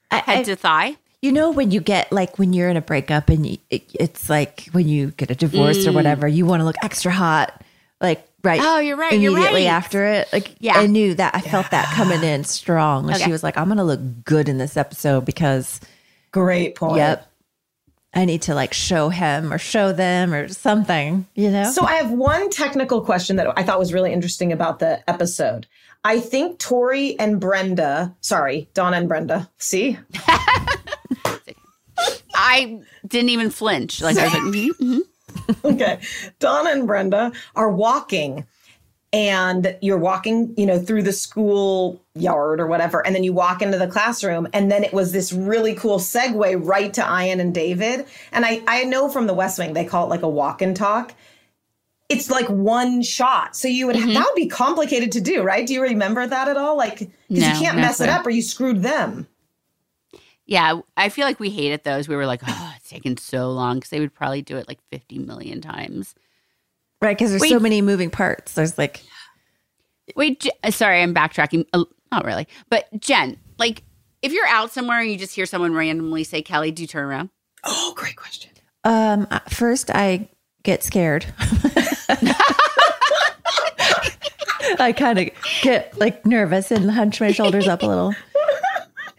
I, head I, to thigh. You know when you get like when you're in a breakup and you, it, it's like when you get a divorce Mm. or whatever, you want to look extra hot, like right. Oh, you're right, you're Immediately right. after it, like Yeah. I knew that I felt that coming in strong. Okay. She was like, "I'm gonna look good in this episode because." Great point. Yep. I need to like show him or show them or something, you know? So I have one technical question that I thought was really interesting about the episode. I think Tori and Brenda, sorry, Donna and Brenda. See? <laughs> I didn't even flinch. Like I was like, mhm, mhm. <laughs> okay. Donna and Brenda are walking and you're walking, you know, through the school yard or whatever. And then you walk into the classroom. And then it was this really cool segue right to Ian and David. And I, I know from the West Wing, they call it like a walk and talk. It's like one shot. So you would, Mm-hmm. that would be complicated to do, right? Do you remember that at all? Like, because No, you can't no mess it up or you screwed them. Yeah, I feel like we hated those. We were like, oh, it's taking so long because they would probably do it like 50 million times. right, because there's Wait. so many moving parts. There's like Wait, Je- uh, sorry, I'm backtracking. Uh, not really, but Jen, like, if you're out somewhere and you just hear someone randomly say Kelly, do you turn around? Oh, great question. Um, uh, first I get scared. <laughs> I kind of get like nervous and hunch my shoulders up a little,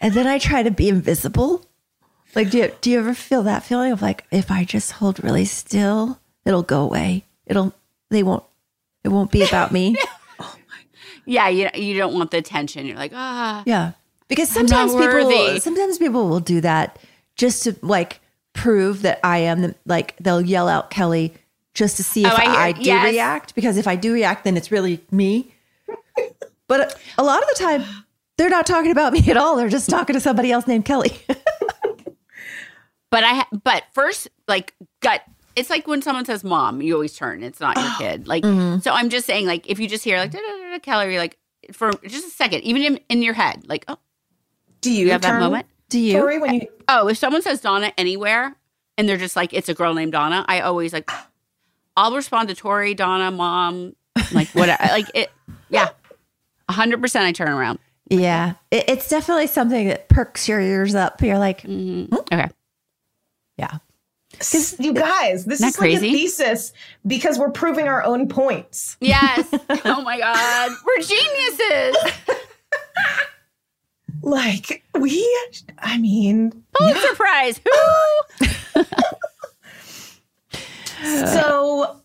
and then I try to be invisible. Like, do you, do you ever feel that feeling of like if I just hold really still, it'll go away. It'll they won't it won't be about me. <laughs> Yeah, you you don't want the attention. You're like, ah, Yeah. Because sometimes people sometimes people will do that just to like prove that I am the, like they'll yell out Kelly just to see if Oh, I I, hear- do yes. react because if I do react then it's really me. But a lot of the time they're not talking about me at all. They're just talking to somebody else named Kelly. <laughs> But I, but first, like gut. It's like when someone says "mom," you always turn. It's not your kid. Like, Mhm. so I'm just saying, like, if you just hear like da, da, da, da, Kelly, like for just a second, even in, in your head, like, oh, Do you, have that moment? Do you? Tori, when you Oh, if someone says Donna anywhere, and they're just like, it's a girl named Donna, I always like, I'll respond to Tori, Donna, mom, like what, like it, yeah, hundred percent. I turn around. yeah. It, it's definitely something that perks your ears up. You're like, Mm-hmm. Okay. Yeah. you guys, this Isn't is that like a thesis because we're proving our own points. Yes. <laughs> oh my God, we're geniuses. Like we, I mean, Pulitzer Prize. Who? <laughs> so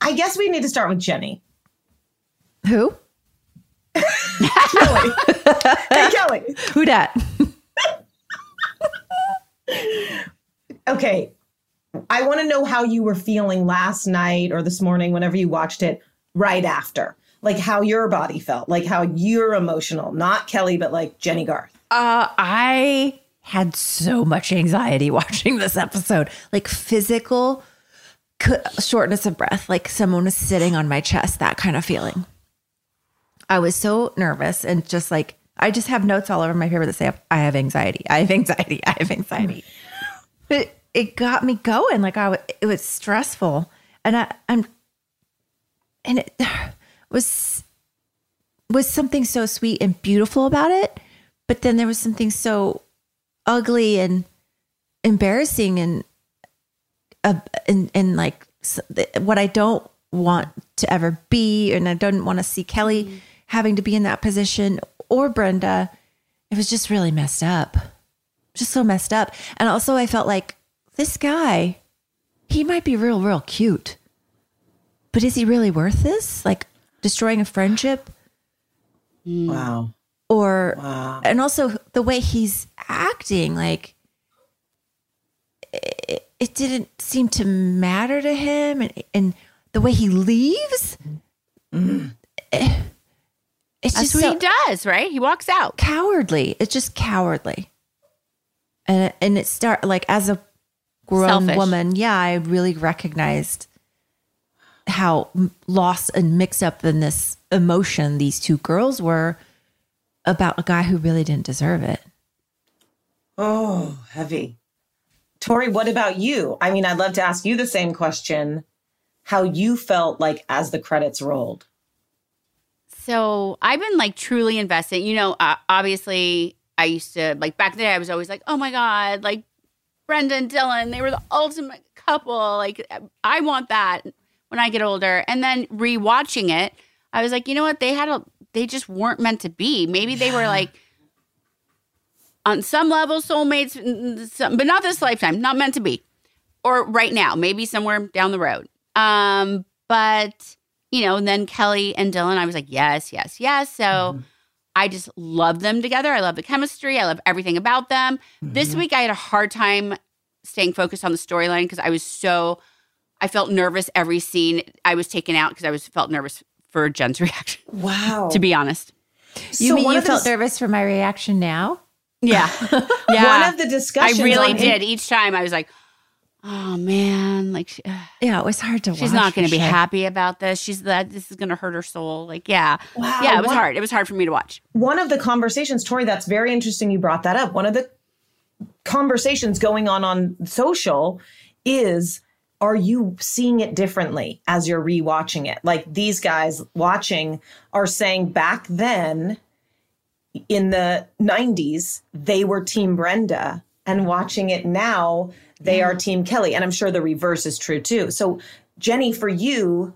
I guess we need to start with Jenny. Who? <laughs> Kelly. hey, Kelly. Who dat? Okay. I want to know how you were feeling last night or this morning, whenever you watched it, right after. Like how your body felt, like how you're emotional. Not Kelly, but like Jenny Garth. Uh, I had so much anxiety <laughs> watching this episode, like physical shortness of breath, like someone was sitting on my chest, that kind of feeling. I was so nervous and just like, I just have notes all over my paper that say, I have anxiety. I have anxiety. I have anxiety. But it got me going. Like I, w- it was stressful. And I, I'm, and it <sighs> was, was something so sweet and beautiful about it but then there was something so ugly and embarrassing and uh, and and like what I don't want to ever be and I don't want to see Kelly having to be in that position or Brenda it was just really messed up just so messed up. And also I felt like this guy he might be real real cute. But is he really worth this? Like destroying a friendship? Wow. or Wow. and also the way he's acting like it, it didn't seem to matter to him. And, and the way he leaves? Eh, it's That's just what so he does, right? He walks out. cowardly. It's just cowardly and and it start like as a grown Selfish. woman yeah i really recognized how lost and mixed up in this emotion these two girls were about a guy who really didn't deserve it Oh, heavy. Tori, what about you? I mean, I'd love to ask you the same question how you felt like as the credits rolled. So I've been like truly invested. You know, uh, obviously, I used to like back then. I was always like, "Oh my god!" Like Brenda and Dylan, they were the ultimate couple. Like I want that when I get older. And then rewatching it, I was like, you know what? They had a. They just weren't meant to be. Maybe they were like on some level soulmates, but not this lifetime. Not meant to be. Or right now, maybe somewhere down the road. Um, but you know, and then Kelly and Dylan, I was like, yes, yes, yes. So I just love them together. I love the chemistry. I love everything about them. This mm-hmm. week, I had a hard time staying focused on the storyline because I was so, I felt nervous every scene I was taken out because I was felt nervous for Jen's <laughs> reaction. Wow. To be honest. you So mean you of the felt dis- nervous for my reaction now Yeah. <laughs> yeah. One of the discussions I really on- did. Each time I was like, oh man, like, she, yeah it was hard to she's watch not going to be sure. happy about this. She's that this is going to hurt her soul. Like, yeah. Wow, yeah, it was what- hard. It was hard for me to watch. One of the conversations, Tori, that's very interesting you brought that up. One of the conversations going on on social is are you seeing it differently as you're rewatching it? Like these guys watching are saying back then in the 90s, they were Team Brenda, and watching it now, they are Team Kelly. And I'm sure the reverse is true too. So, Jenny, for you,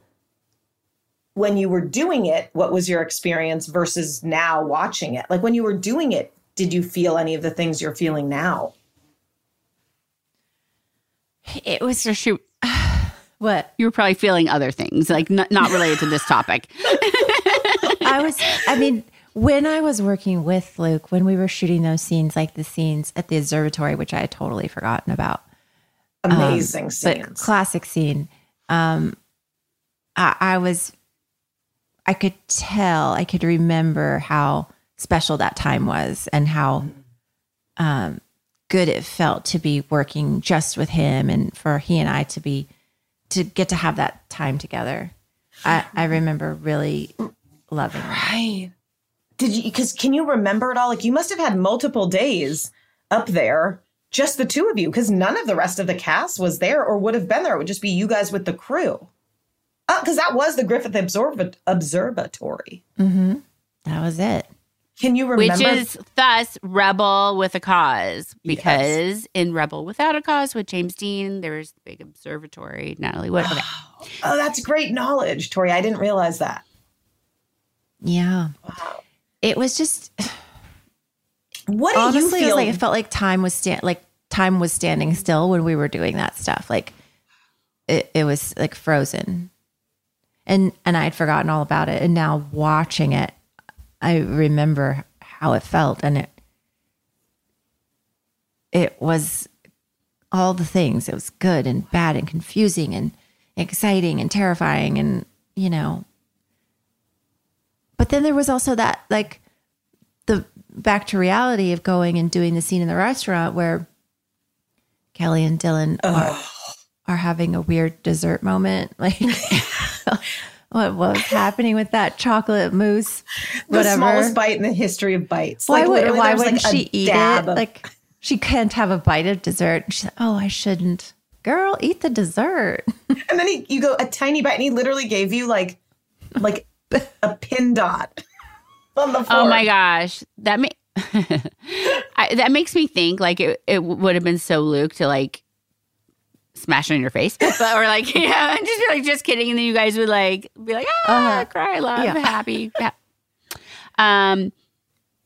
when you were doing it, what was your experience versus now watching it? Like when you were doing it, did you feel any of the things you're feeling now? It was just shoot. <sighs> What? You were probably feeling other things, like not, not related to this topic. <laughs> I was, I mean, when I was working with Luke, when we were shooting those scenes, like the scenes at the observatory, which I had totally forgotten about. Amazing um, scenes. But classic scene. Um, I, I was, I could tell, I could remember how special that time was and how um, good it felt to be working just with him and for he and I to be, to get to have that time together. I, I remember really loving it. Right. Did you, because can you remember it all? Like you must have had multiple days up there, just the two of you, because none of the rest of the cast was there or would have been there. It would just be you guys with the crew. Because that was the Griffith Observ- Observatory. Mm-hmm. That was it. Can you remember? Which is thus Rebel with a Cause, because in Rebel Without a Cause with James Dean, there was the big observatory. Natalie Wood. Okay. <gasps> oh, that's great knowledge, Tori. I didn't realize that. Yeah. It was just What do honestly, you it feel? like it felt like time was stand like time was standing still when we were doing that stuff. Like it, it was like frozen. And and I'd forgotten all about it. And now watching it, I remember how it felt and it it was all the things. It was good and bad and confusing and exciting and terrifying and you know but then there was also that like back to reality of going and doing the scene in the restaurant where Kelly and Dylan are, are having a weird dessert moment. <laughs> Like what was happening with that chocolate mousse? the Whatever. smallest bite in the history of bites. why Like, would why wouldn't like, she eat it? of- Like she can't have a bite of dessert. She's like, oh, I shouldn't. Girl, eat the dessert. and then he, you go a tiny bite, and he literally gave you like, like <laughs> a pin dot on the floor. Oh my gosh, that ma- <laughs> I, that makes me think like it, it would have been so Luke to like smash it in your face, <laughs> but or like <laughs> yeah, and just be like just kidding, and then you guys would like be like ah, cry, love, Yeah. happy, ha- um.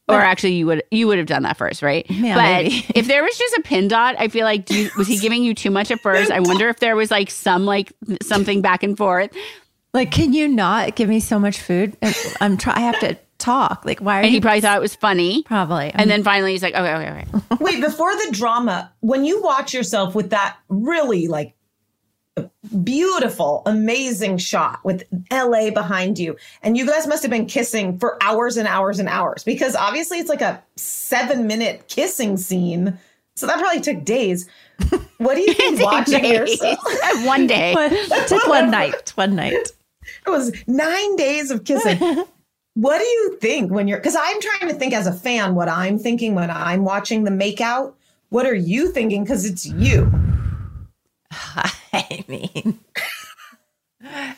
Or actually, you would you would have done that first, right? Yeah, but maybe. if there was just a pin dot, I feel like do you, was he giving you too much at first? I wonder if there was like some like something back and forth. Like, can you not give me so much food? I'm try. I have to talk. Like, why are And you? he probably thought it was funny, probably. and then finally he's like, okay, okay, okay. <laughs> Wait, before the drama, when you watch yourself with that really like beautiful, amazing shot with LA behind you, and you guys must have been kissing for hours and hours and hours because obviously it's like a seven minute kissing scene. So that probably took days. What do you <laughs> think watching yourself? <laughs> One day. It took one night. One night. It was nine days of kissing. What do you think when you're because I'm trying to think as a fan what I'm thinking when I'm watching the makeout. What are you thinking? Because it's you. <laughs> I mean,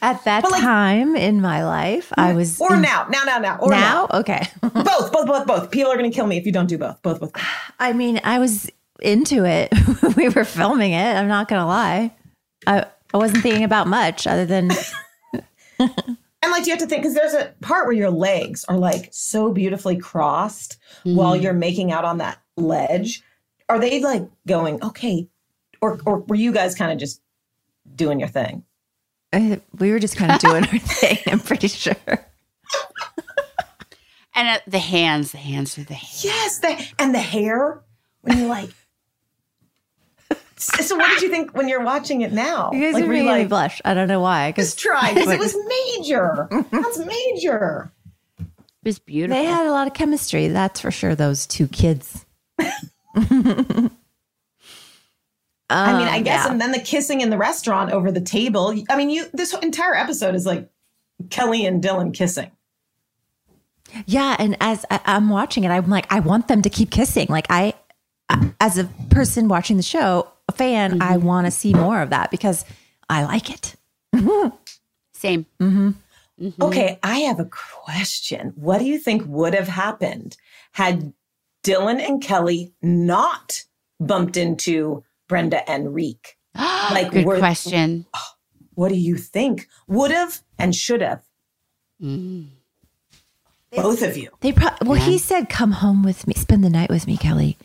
at that time in my life, I mm, was. Or in- now, now, now, now, or now? now. Okay. <laughs> both, both, both, both. People are going to kill me if you don't do both. Both, both. I mean, I was into it. <laughs> we were filming it. I'm not gonna lie. I I wasn't thinking about much other than And like, you have to think because there's a part where your legs are like so beautifully crossed while Mm-hmm. you're making out on that ledge. Are they like going okay, or or were you guys kind of just doing your thing? uh, we were just kind of doing our <laughs> thing. I'm pretty sure. And uh, the hands, the hands are the hands. Yes, the and the hair when you're like. So what did you think when you're watching it now? You guys like, are were you me like, blush. I don't know why. just try because it was major. That's major. It was beautiful. They had a lot of chemistry. That's for sure. Those two kids. <laughs> I mean, I Um, guess, yeah. and then the kissing in the restaurant over the table. I mean, you this entire episode is like Kelly and Dylan kissing. Yeah, and as I, I'm watching it, I'm like, I want them to keep kissing. Like I, I- as a person watching the show, a fan, I Mm-hmm. want to see more of that because I like it. Same. Mm-hmm. Okay, I have a question. What do you think would have happened had Dylan and Kelly not bumped into Brenda and Rick? <gasps> Good were- question. <gasps> What do you think would have and should have? Both of you. They pro- well, he said, "Come home with me, spend the night with me, Kelly."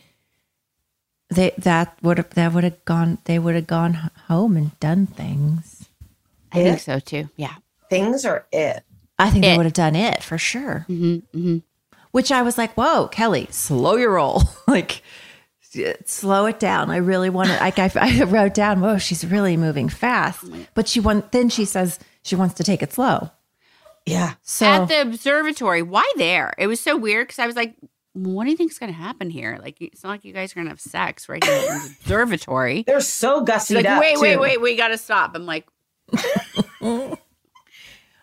They that would have that would have gone. They would have gone home and done things. I think so too. Yeah. Things are it. I think It. they would have done it for sure. Mm-hmm, Which I was like, "Whoa, Kelly, slow your roll, <laughs> like slow it down." I really wanted. <laughs> Like I, I wrote down, "Whoa, she's really moving fast," but she want. Then she says she wants to take it slow. Yeah. So At the observatory, why there? It was so weird because I was like, what do you think's going to happen here? Like, it's not like you guys are going to have sex right here in the <laughs> observatory. They're so She's gussied like, up. wait, wait, too. wait, we got to stop. I'm like, <laughs>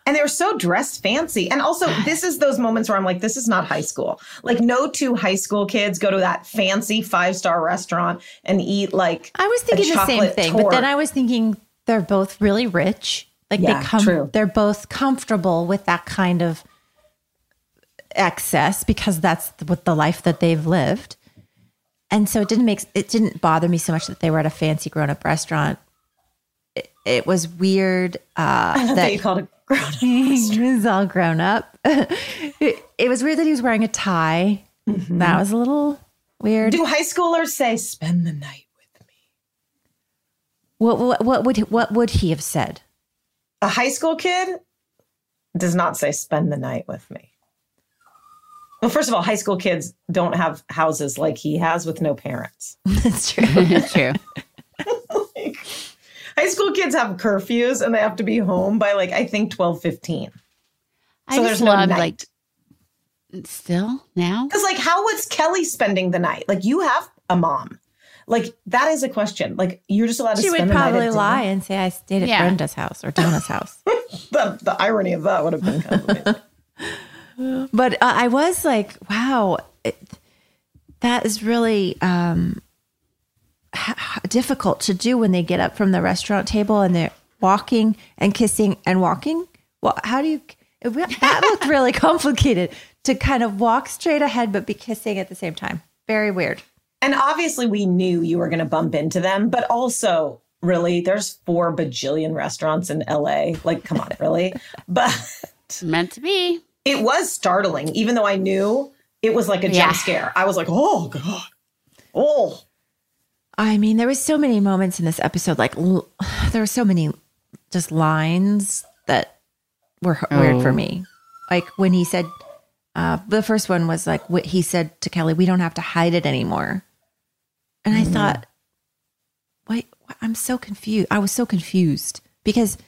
And they were so dressed fancy. And also, this is those moments where I'm like, this is not high school. Like, no two high school kids go to that fancy five star restaurant and eat like. I was thinking the same thing, but then I was thinking they're both really rich. Like Yeah, they come, true. they're both comfortable with that kind of excess because that's what the life that they've lived. And so it didn't make it didn't bother me so much that they were at a fancy grown up restaurant. It, it was weird uh, <laughs> that that you called it grown he <laughs> was all grown up. it, <laughs> it was weird that he was wearing a tie. That was a little weird. Do high schoolers say, spend the night? With me"? What, what what would what would he have said? A high school kid does not say, spend the night with me. Well, first of all, high school kids don't have houses like he has with no parents. <laughs> That's true. <laughs> That's true. <laughs> High school kids have curfews and they have to be home by like, I think 12, 15. I So just there's no love, night. like, still now? Because, like, how was Kelly spending the night? Like, you have a mom. Like, that is a question. Like, you're just allowed to She spend would probably at dinner? lie and say I stayed at Yeah. Brenda's house or Donna's house. The, the irony of that would have been kind of amazing. But uh, I was like, wow, it, that is really um, h- h- difficult to do when they get up from the restaurant table and they're walking and kissing and walking. Well, how do you? It, that looked <laughs> really complicated to kind of walk straight ahead but be kissing at the same time. Very weird. And obviously, we knew you were going to bump into them, but also, really, there's four bajillion restaurants in LA. Like, come on, really? <laughs> But meant to be. It was startling, even though I knew it was like a Yeah. jump scare. I was like, oh, God. Oh. I mean, there was so many moments in this episode. Like, l- <sighs> there were so many just lines that were h- weird for Oh. me. Like when he said, uh, the first one was like, what he said to Kelly, "We don't have to hide it anymore." And I thought, wait, what? I'm so confused. I was so confused because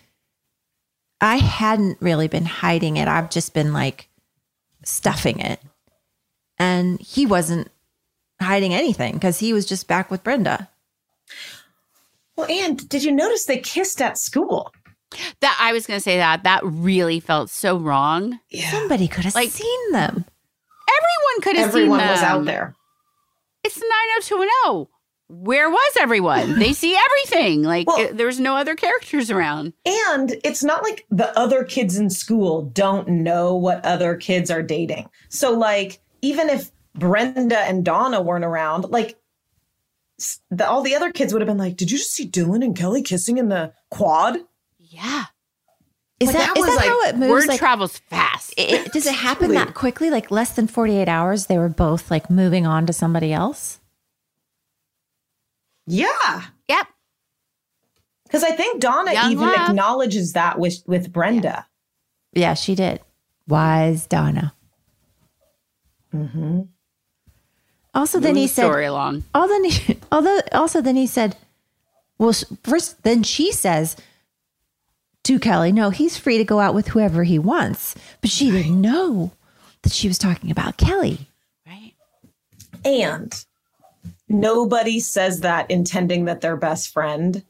I hadn't really been hiding it. I've just been like stuffing it, and he wasn't hiding anything because he was just back with Brenda. Well, and did you notice they kissed at school? That I was going to say that. That really felt so wrong. Yeah. Somebody could have Like- seen them. Everyone could have seen them. Everyone was out there. It's 90210. Where was everyone? They see <laughs> everything. Like Well- it, there no other characters around. And it's not like the other kids in school don't know what other kids are dating. So, like, even if Brenda and Donna weren't around, like, the, all the other kids would have been like, Did you just see Dylan and Kelly kissing in the quad? Yeah. Is Like, that, that is that like- how it moves? Word like, travels fast. it- it- does it happen that quickly? Like less than 48 hours, they were both like moving on to somebody else? Yeah. Yep. Because I think Donna Young even love. acknowledges that with, with Brenda. Yeah, she did. Wise Donna. Mm-hmm. Also, then he Moving said, story along. Oh, then he, <laughs> although also then he said, well, first then she says to Kelly, no, he's free to go out with whoever he wants, but she didn't know that she was talking about Kelly. Right. And nobody says that intending that their best friend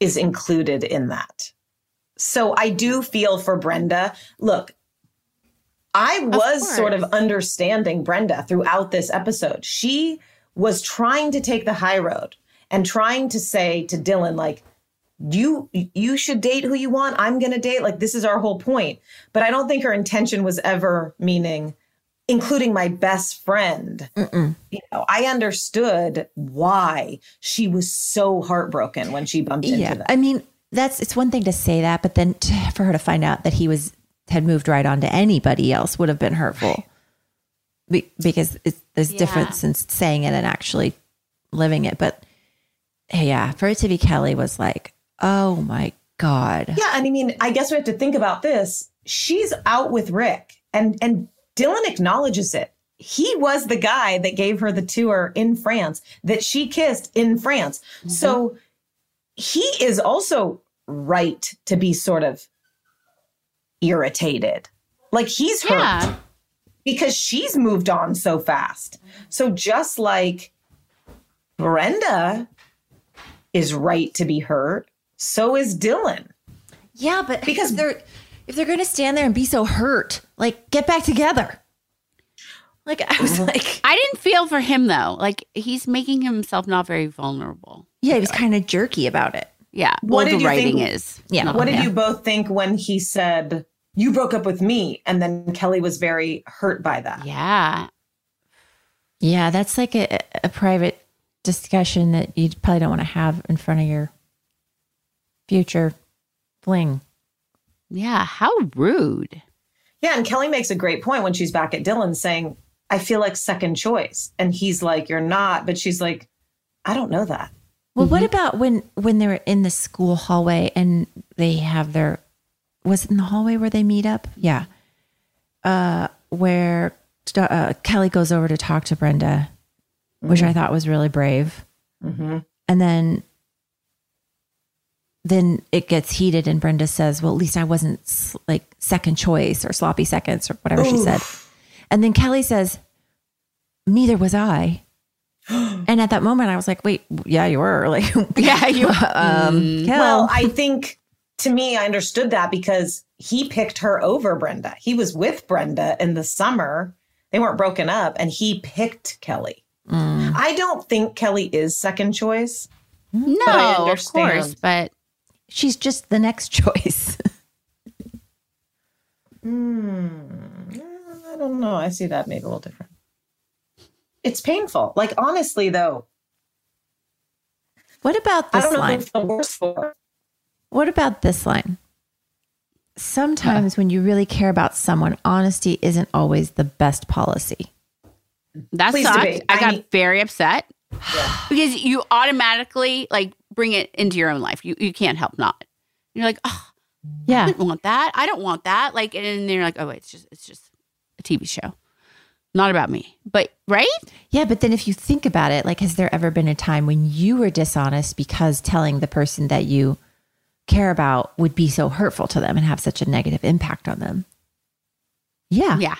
is included in that. So I do feel for Brenda. Look, I was sort of understanding Brenda throughout this episode. She was trying to take the high road and trying to say to Dylan, like, you you should date who you want. I'm going to date. Like this is our whole point. But I don't think her intention was ever meaning including my best friend. Mm-mm. You know, I understood why she was so heartbroken when she bumped into Yeah. that. I mean, that's it's one thing to say that, but then to, for her to find out that he was had moved right on to anybody else would have been hurtful. Be, because it's, there's Yeah. difference in saying it and actually living it. But yeah, for it to be Kelly was like, oh my God. Yeah, and I mean, I guess we have to think about this. She's out with Rick, and and Dylan acknowledges it. He was the guy that gave her the tour in France that she kissed in France. Mm-hmm. So he is also right to be sort of irritated. Like he's hurt Yeah. because she's moved on so fast. So just like Brenda is right to be hurt, so is Dylan. Yeah, but because they're if they're going to stand there and be so hurt, like get back together. Like I was uh-huh. like, I didn't feel for him though. Like he's making himself not very vulnerable. yeah, he was kind of jerky about it. Yeah. What well, did the you writing think- is. Yeah. not- What did Yeah. you both think when he said, You broke up with me? And then Kelly was very hurt by that. Yeah. Yeah, that's like a, a private discussion that you probably don't want to have in front of your future fling. Yeah. How rude. Yeah. And Kelly makes a great point when she's back at Dylan saying, I feel like second choice. And he's like, You're not. But she's like, I don't know that. Well, what about when when they're in the school hallway and they have their was it in the hallway where they meet up? Yeah, uh, where uh, Kelly goes over to talk to Brenda, which I thought was really brave, Mm-hmm. and then then it gets heated and Brenda says, "Well, at least I wasn't like second choice or sloppy seconds or whatever she said," and then Kelly says, "Neither was I." <gasps> And at that moment, I was like, "Wait, yeah, you were <laughs> like, <laughs> Yeah, you- <laughs> um, Kel. Well, I think to me, I understood that because he picked her over Brenda. He was with Brenda in the summer. They weren't broken up, and he picked Kelly. Mm. I don't think Kelly is second choice. No, of course. But she's just the next <laughs> choice. Hmm. I don't know. I see that maybe a little different. It's painful. Like honestly, though, what about I this don't know line? who it's the worst for. What about this line? Sometimes when you really care about someone, honesty isn't always the best policy. that Please sucked. I I got mean- very upset because you automatically like bring it into your own life. You you can't help not. You're like, oh, yeah, I didn't want that. I don't want that. Like, and then you're like, oh, wait, it's just it's just a TV show, not about me. But right? Yeah, but then if you think about it, like, has there ever been a time when you were dishonest because telling the person that you care about would be so hurtful to them and have such a negative impact on them? Yeah. Yeah,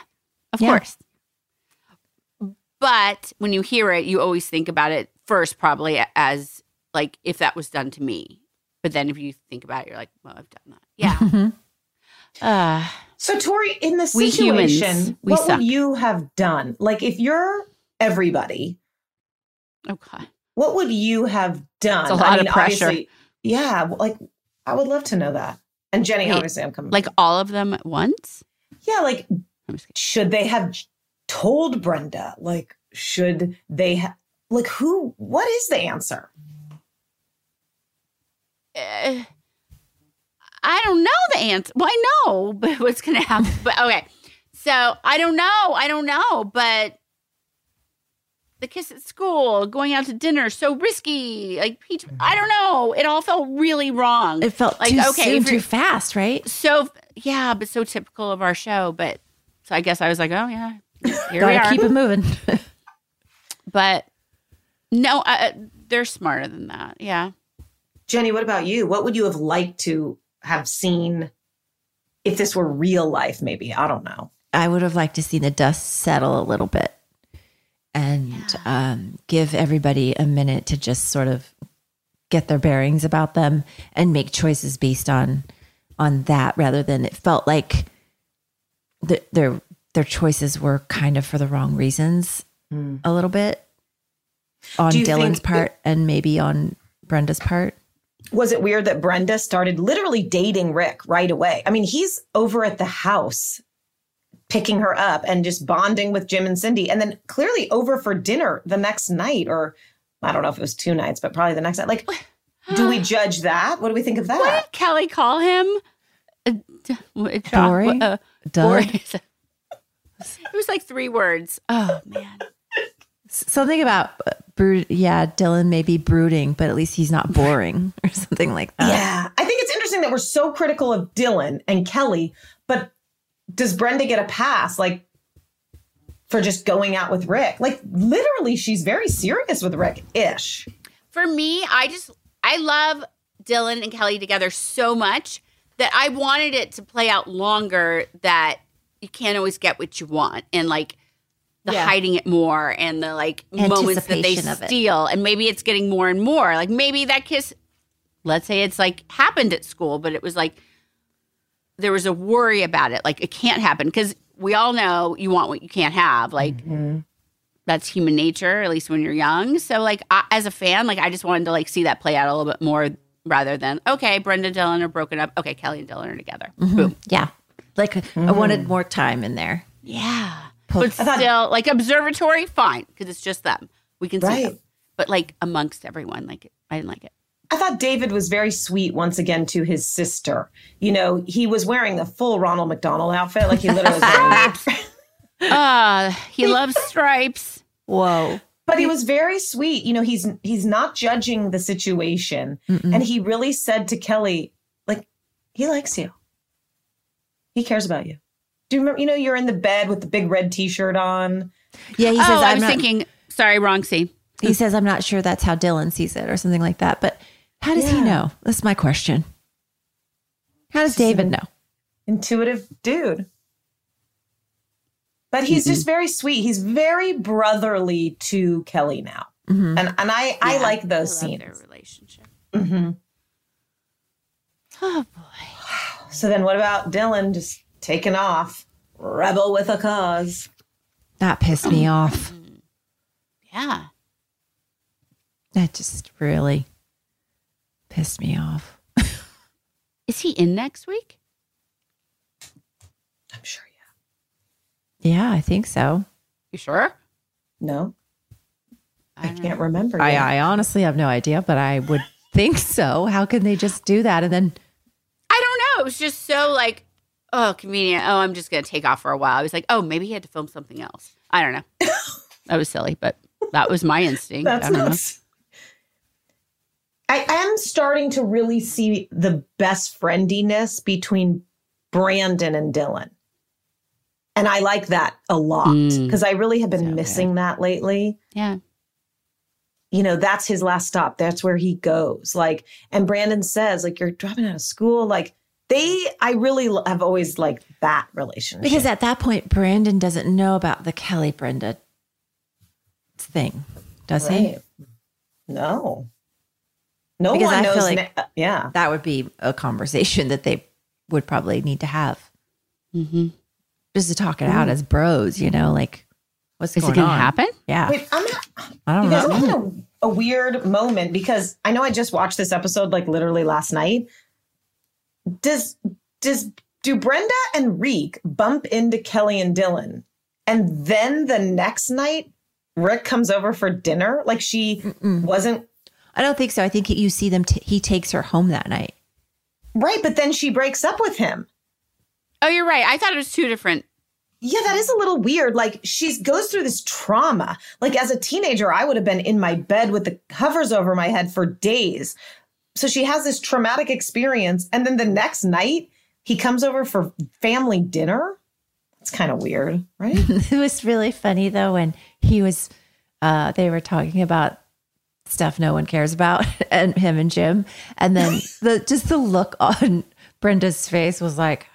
of Yeah. course. But when you hear it, you always think about it first, probably as like if that was done to me. But then if you think about it, you're like, well, I've done that. <laughs> Yeah. Uh, So, Tori, in the We humans, situation, we what suck. would you have done? Like, if you're everybody, okay. what would you have done? It's a lot of pressure. obviously- Yeah, like I would love to know that. And Jenny, Wait, obviously, I'm coming. Like all of them at once? yeah, like I'm just kidding. should they have told Brenda? Like, should they have? Like, who? What is the answer? Uh, I don't know the answer. Well, I know but <laughs> what's going to happen. But okay. So I don't know. I don't know. But the kiss at school, going out to dinner, so risky. Like, Peach, I don't know. It all felt really wrong. It felt like, too okay, soon, too fast, right? So, yeah, but so typical of our show. But so I guess I was like, oh, yeah. Here we are. keep it moving. <laughs> But no, uh, they're smarter than that. Yeah. Jenny, what about you? What would you have liked to have seen if this were real life? Maybe I don't know. I would have liked to see the dust settle a little bit and um, give everybody a minute to just sort of get their bearings about them and make choices based on on that rather than it felt like the, their their choices were kind of for the wrong reasons a little bit on Dylan's part and maybe on Brenda's part. Was it weird that Brenda started literally dating Rick right away? I mean, he's over at the house picking her up and just bonding with Jim and Cindy, and then clearly over for dinner the next night, or I don't know if it was two nights, but probably the next night. Like, do we judge that? What do we think of that? What did Kelly call him? Uh, d- uh, John- Boring? Doug? boring. it was like three words. Oh man. Something about uh, brood. Yeah, Dylan may be brooding, but at least he's not boring <laughs> or something like that. Yeah. I think it's interesting that we're so critical of Dylan and Kelly, but does Brenda get a pass? Like, for just going out with Rick. Like literally, she's very serious with Rick ish. For me, I just I love Dylan and Kelly together so much that I wanted it to play out longer that you can't always get what you want and like the Yeah. hiding it more and the like moments that they Anticipation of it. steal. And maybe it's getting more and more. Like maybe that kiss let's say it's like happened at school but it was like there was a worry about it. Like it can't happen. Because we all know you want what you can't have. Like that's human nature at least when you're young. So like I, as a fan like i just wanted to like see that play out a little bit more rather than okay brenda and dylan are broken up. Okay kelly and dylan are together. Mhm. boom. Yeah. Like I wanted more time in there. yeah Pull- but still like observatory fine because it's just them we can see them but like amongst everyone like i didn't like it I thought David was very sweet once again to his sister. You know, he was wearing the full Ronald McDonald outfit. Like he literally was wearing <laughs> uh he loves stripes Whoa. But he was very sweet. You know, he's he's not judging the situation. Mm-mm. And he really said to Kelly, like, he likes you. He cares about you. Do you remember, you know, you're in the bed with the big red t-shirt on. Yeah, he oh says i I'm was not, thinking sorry wrong scene he says I'm not sure that's how Dylan sees it or something like that. But how does he know? That's my question. How does David know? Intuitive dude. But he's just very sweet. He's very brotherly to Kelly now. Mhm. And and I I like those I love scenes. their relationship hmm oh boy So then what about Dylan just taking off? Rebel with a cause. That pissed me mm. off. yeah That just really pissed me off. <laughs> is he in next week I'm sure, Yeah, Yeah, I think so. you sure No. I, can't remember. I. I honestly have no idea, but I would think so. How can they just do that and then I don't know. It was just so like, oh, convenient. Oh, I'm just gonna take off for a while. I was like, oh, maybe he had to film something else. I don't know. <laughs> that was silly, but that was my instinct. That's I don't know. I am starting to really see the best friendiness between Brandon and Dylan. And I like that a lot Mm. because I really have been So missing that lately. Yeah. You know, that's his last stop. That's where he goes. Like, and Brandon says, like, you're dropping out of school. Like, they, I really have always liked that relationship. because at that point Brandon doesn't know about the Kelly Brenda thing, does he? No. No Because one I knows. feel like na- yeah. That would be a conversation that they would probably need to have. Mm-hmm. Just to talk it out as bros, you know, like what's Is it going gonna on? happen? Yeah. Wait, I'm not. I don't You guys, I'm know. having a, a weird moment because I know I just watched this episode like literally last night. Does does do Brenda and Rick bump into Kelly and Dylan, and then the next night Rick comes over for dinner? Like she wasn't I don't think so. I think you see them. T- he takes her home that night. right, but then she breaks up with him. Oh, you're right. I thought it was two different. Yeah, that is a little weird. Like she goes through this trauma. Like as a teenager, I would have been in my bed with the covers over my head for days. So she has this traumatic experience, and then the next night he comes over for family dinner. It's kind of weird, right? <laughs> it was really funny though when he was. Uh, they were talking about stuff no one cares about, <laughs> and him and Jim, and then <laughs> the just the look on Brenda's face was like,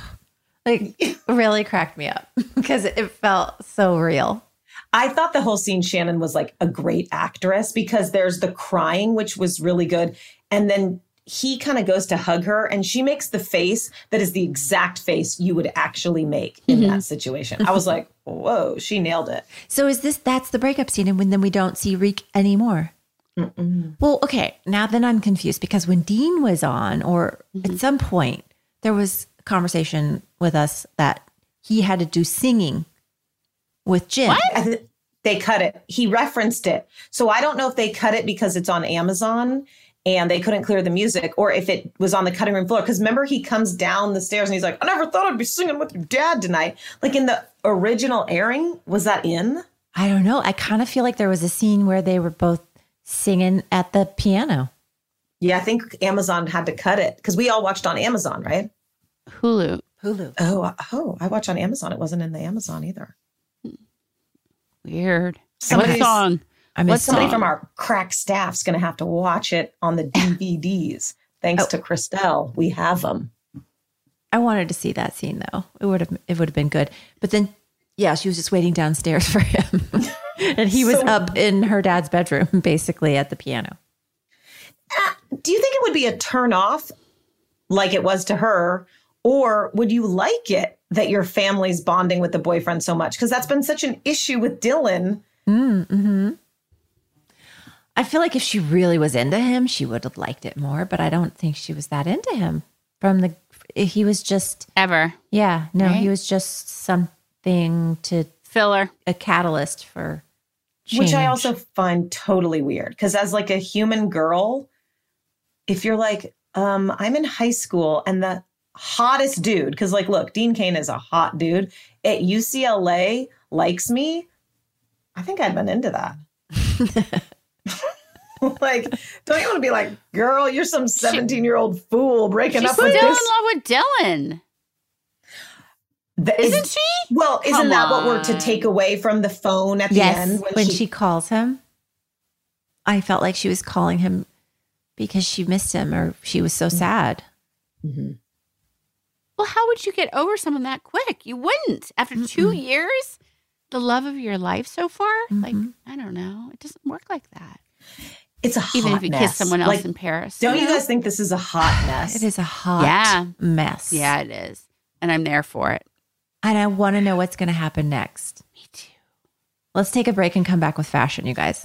<sighs> like really cracked me up because it felt so real. I thought the whole scene, Shannon was like a great actress because there's the crying, which was really good. And then he kind of goes to hug her and she makes the face that is the exact face you would actually make in that situation. I was like, whoa, she nailed it. So is this that's the breakup scene, and when then we don't see Rick anymore? Well, okay. Now then I'm confused because when Dean was on, or Mm-hmm. at some point, there was a conversation with us that he had to do singing with Jim. I th- They cut it. He referenced it. So I don't know if they cut it because it's on Amazon and they couldn't clear the music or if it was on the cutting room floor. Because remember, he comes down the stairs and he's like, I never thought I'd be singing with your dad tonight. Like in the original airing, was that in? I don't know. I kind of feel like there was a scene where they were both singing at the piano. Yeah, I think Amazon had to cut it because we all watched on Amazon, right? Hulu. Hulu. Oh, uh, oh, I watch on Amazon. It wasn't in the Amazon either. Weird. Somebody's- what song? I missed somebody from our crack staff's going to have to watch it on the DVDs. Thanks to Christelle, we have them. I wanted to see that scene though. It would have it would have been good. But then yeah, she was just waiting downstairs <laughs> for him. and he was So- up in her dad's bedroom <laughs> basically at the piano. Do you think it would be a turn off like it was to her? Or would you like it that your family's bonding with the boyfriend so much? Because that's been such an issue with Dylan. Mm-hmm. I feel like if she really was into him, she would have liked it more, but I don't think she was that into him. From the he was just ever. Yeah, no, Right? he was just something to filler, a catalyst for Which I also find totally weird. Because as like a human girl, if you're like, um, I'm in high school and the hottest dude, because like, look, Dean Cain is a hot dude at UCLA likes me. I think I'd been into that. <laughs> <laughs> like, don't you want to be like, girl, you're some 17 year old fool breaking She's up still with in love with Dylan. The- Isn't she? Well, isn't Come that what we're to take away from the phone at yes, the end when, she, calls him, I felt like she was calling him because she missed him or she was so Mm-hmm. sad. Well, how would you get over someone that quick? You wouldn't. After two years, the love of your life so far? Like, mm-hmm. I don't know. It doesn't work like that. It's a hot mess. Even if you mess. kiss someone else Like, in Paris. Don't you know? guys think this is a hot <sighs> mess? It is a hot Yeah. mess. Yeah, it is. And I'm there for it. And I want to know what's going to happen next. Me too. Let's take a break and come back with fashion, you guys.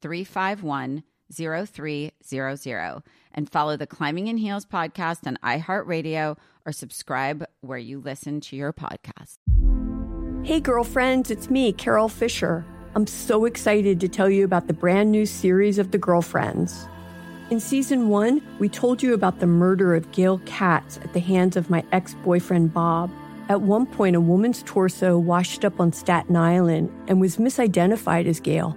351 0300 and follow the Climbing in Heels podcast on iHeartRadio or subscribe where you listen to your podcast. Hey, girlfriends, it's me, Carole Fisher. I'm so excited to tell you about the brand new series of The Girlfriends. In season one, we told you about the murder of Gail Katz at the hands of my ex boyfriend Bob. At one point, a woman's torso washed up on Staten Island and was misidentified as Gail.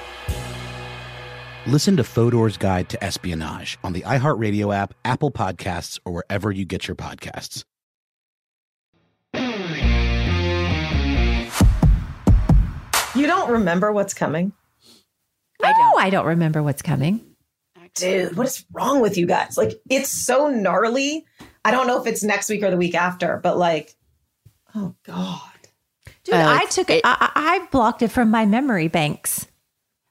Listen to Fodor's Guide to Espionage on the iHeartRadio app, Apple Podcasts, or wherever you get your podcasts. You don't remember what's coming? No, I don't. I don't remember what's coming. Dude, what is wrong with you guys? Like, it's so gnarly. I don't know if it's next week or the week after, but like, oh God. Dude, Oh, I took it. I, I I blocked it from my memory banks.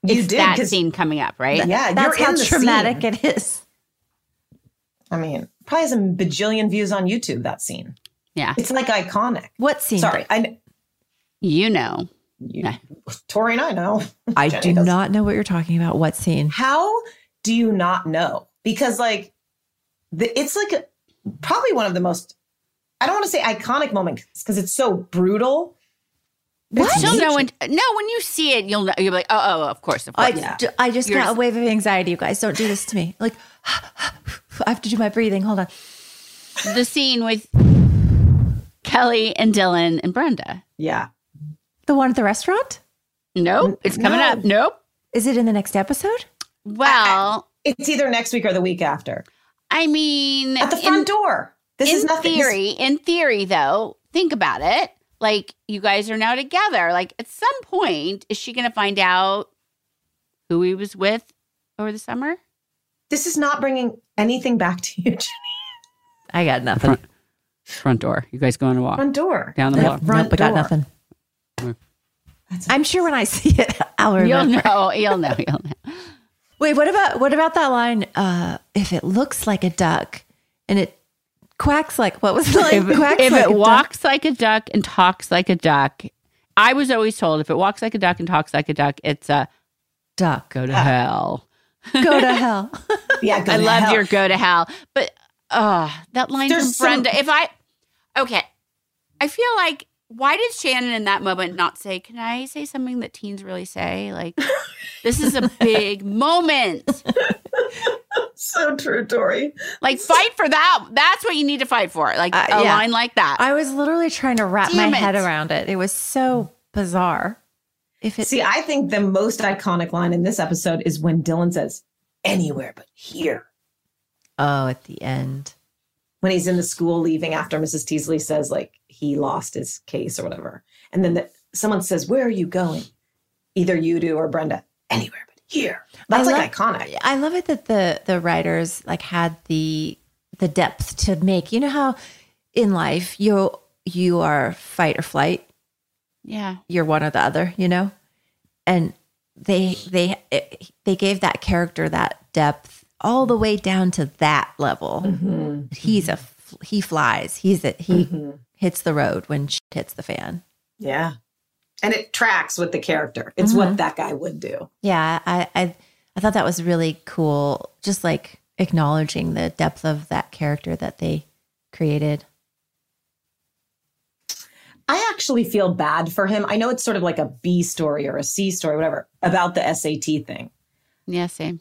You it's did, that 'cause- scene coming up, right? Yeah, That's you're how in the traumatic scene. it is. I mean, probably has a bajillion views on YouTube, that scene. Yeah. It's like iconic. What scene? Sorry, I You know. you, Tori and I know. <laughs> I Jenny do does. not know what you're talking about. What scene? How do you not know? Because like, the, it's like a, probably one of the most. I don't want to say iconic moments because it's so brutal. But You'll know when no, when you see it, you'll know you'll be like, oh, oh, of course, of course. I, d- I just You're got a wave of anxiety. You guys don't do this to me. Like, <sighs> I have to do my breathing. Hold on. the scene with Kelly and Dylan and Brenda. Yeah. The one at the restaurant? Nope, it's coming no. up. Nope. Is it in the next episode? Well, It's either next week or the week after. I mean, At the front in- door. This in is nothing. this- theory, in theory, though, think about it. Like you guys are now together. Like at some point, is she going to find out who he was with over the summer? This is not bringing anything back to you, <laughs> Jenny. I got nothing. Front door. You guys going to walk Front door. down the The block? front nope, I got door. nothing. I'm sure when I see it, <laughs> I'll You'll know. You'll know. You'll know. Wait, what about what about that line? Uh, if it looks like a duck and it quacks like what was the line? if, quacks if like it a duck. walks like a duck and talks like a duck, I was always told if it walks like a duck and talks like a duck, it's a duck. Go to hell. go to <laughs> hell. Yeah, <laughs> go I to loved hell. your go to hell, but uh that line There's from Brenda. some- If I okay, I feel like why did Shannon in that moment not say, "Can I say something that teens really say?" Like, this is a <laughs> big moment. So true, Tori. Like, fight for that. That's what you need to fight for. Like Uh, a yeah. line like that. I was literally trying to wrap Damn my it. head around it. It was so bizarre. If it See, I think the most iconic line in this episode is when Dylan says, anywhere but here. oh, at the end. When he's in the school leaving after Mrs. Teasley says, like, he lost his case or whatever. And then the, someone says, Where are you going? Either you do or Brenda. Anywhere but here. That's I like love- iconic. I love it that the the writers like had the the depth to make. You know how in life you you are fight or flight. Yeah. You're one or the other, you know? And they they they gave that character that depth all the way down to that level. Mm-hmm. He's a he flies. He's a he hits the road when shit hits the fan. Yeah. And it tracks with the character. It's what mm-hmm. that guy would do. Yeah, I, I I thought that was really cool. Just like acknowledging the depth of that character that they created. I actually feel bad for him. I know it's sort of like a B story or a C story, whatever, about the SAT thing. Yeah, same.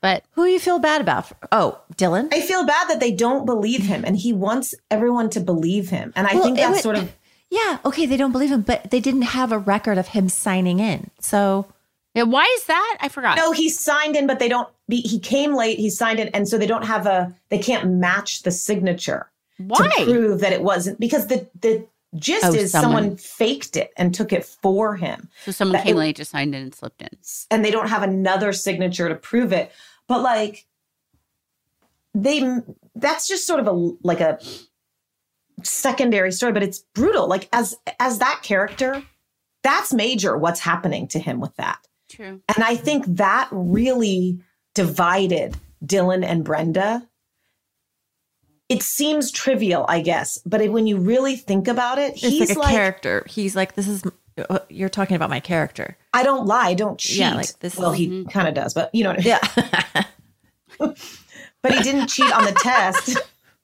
But who you feel bad about? Oh, Dylan. I feel bad that they don't believe him, and he wants everyone to believe him. And I Well, think that's would- sort of <laughs> Yeah, okay, they don't believe him, but they didn't have a record of him signing in. So yeah, why is that? I forgot. no. He signed in, but they don't. Be, he came late. He signed in, and so they don't have a. They can't match the signature Why? to prove that it wasn't because the the gist Oh, is someone. someone- faked it and took it for him. So someone That came it- late, just signed in and slipped in. and they don't have another signature to prove it. But like they that's just sort of a like a secondary story, but it's brutal. Like as as that character, that's major what's happening to him with that. True. And I think that really divided Dylan and Brenda. It seems trivial, I guess, but when you really think about it, it's he's like a like, character. He's like, this is uh, you're talking about my character. I don't lie, I don't cheat. Yeah, like this Well, is- he kind of does, but you know what I mean. Yeah. <laughs> but he didn't cheat on the test.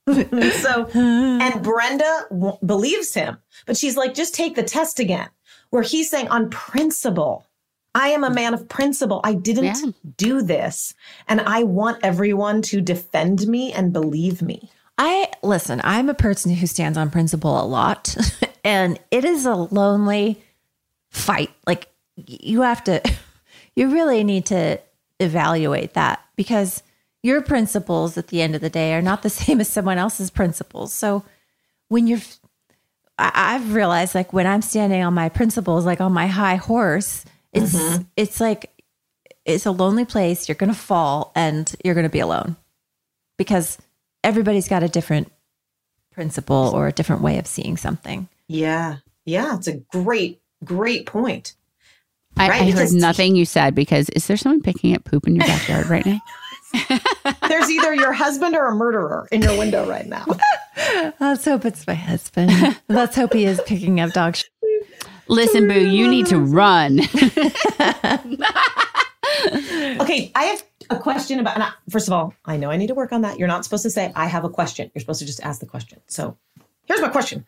<laughs> so, and Brenda w- believes him, but she's like, just take the test again. Where he's saying, on principle, I am a man of principle. I didn't do this. And I want everyone to defend me and believe me. I listen, I'm a person who stands on principle a lot, <laughs> and it is a lonely fight. Like you have to <laughs> you really need to evaluate that because your principles at the end of the day are not the <laughs> same as someone else's principles. So when you're I, I've realized like when I'm standing on my principles, like on my high horse, it's Mhm. it's like it's a lonely place. You're gonna fall and you're gonna be alone. Because everybody's got a different principle or a different way of seeing something. Yeah. Yeah. It's a great, great point. I, Right, I heard nothing you said because is there someone picking up poop in your backyard right now? <laughs> There's either your husband or a murderer in your window right now. <laughs> Let's hope it's my husband. Let's hope he is picking up dog shit. Listen, Boo, you need to run. <laughs> okay, I have a question about. And I, first of all, I know I need to work on that. You're not supposed to say I have a question. You're supposed to just ask the question. So, here's my question.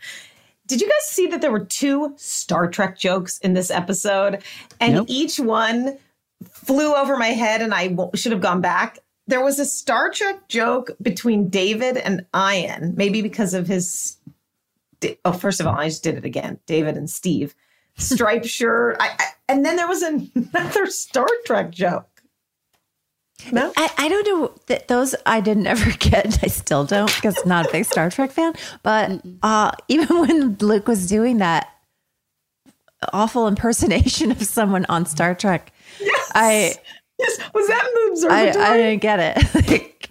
Did you guys see that there were two Star Trek jokes in this episode, and Nope. each one flew over my head, and I w- should have gone back. There was a Star Trek joke between David and Ian, maybe because of his. Oh, first of all, I just did it again. David and Steve, striped <laughs> shirt, I, I, and then there was another Star Trek joke. No, I, I don't know that those I didn't <laughs> ever get. I still don't because I'm not a big Star Trek fan. But uh, even <laughs> when Luke was doing that awful impersonation of someone on Star Trek, I yes, was that the I, observatory? I didn't get it. <laughs> Like,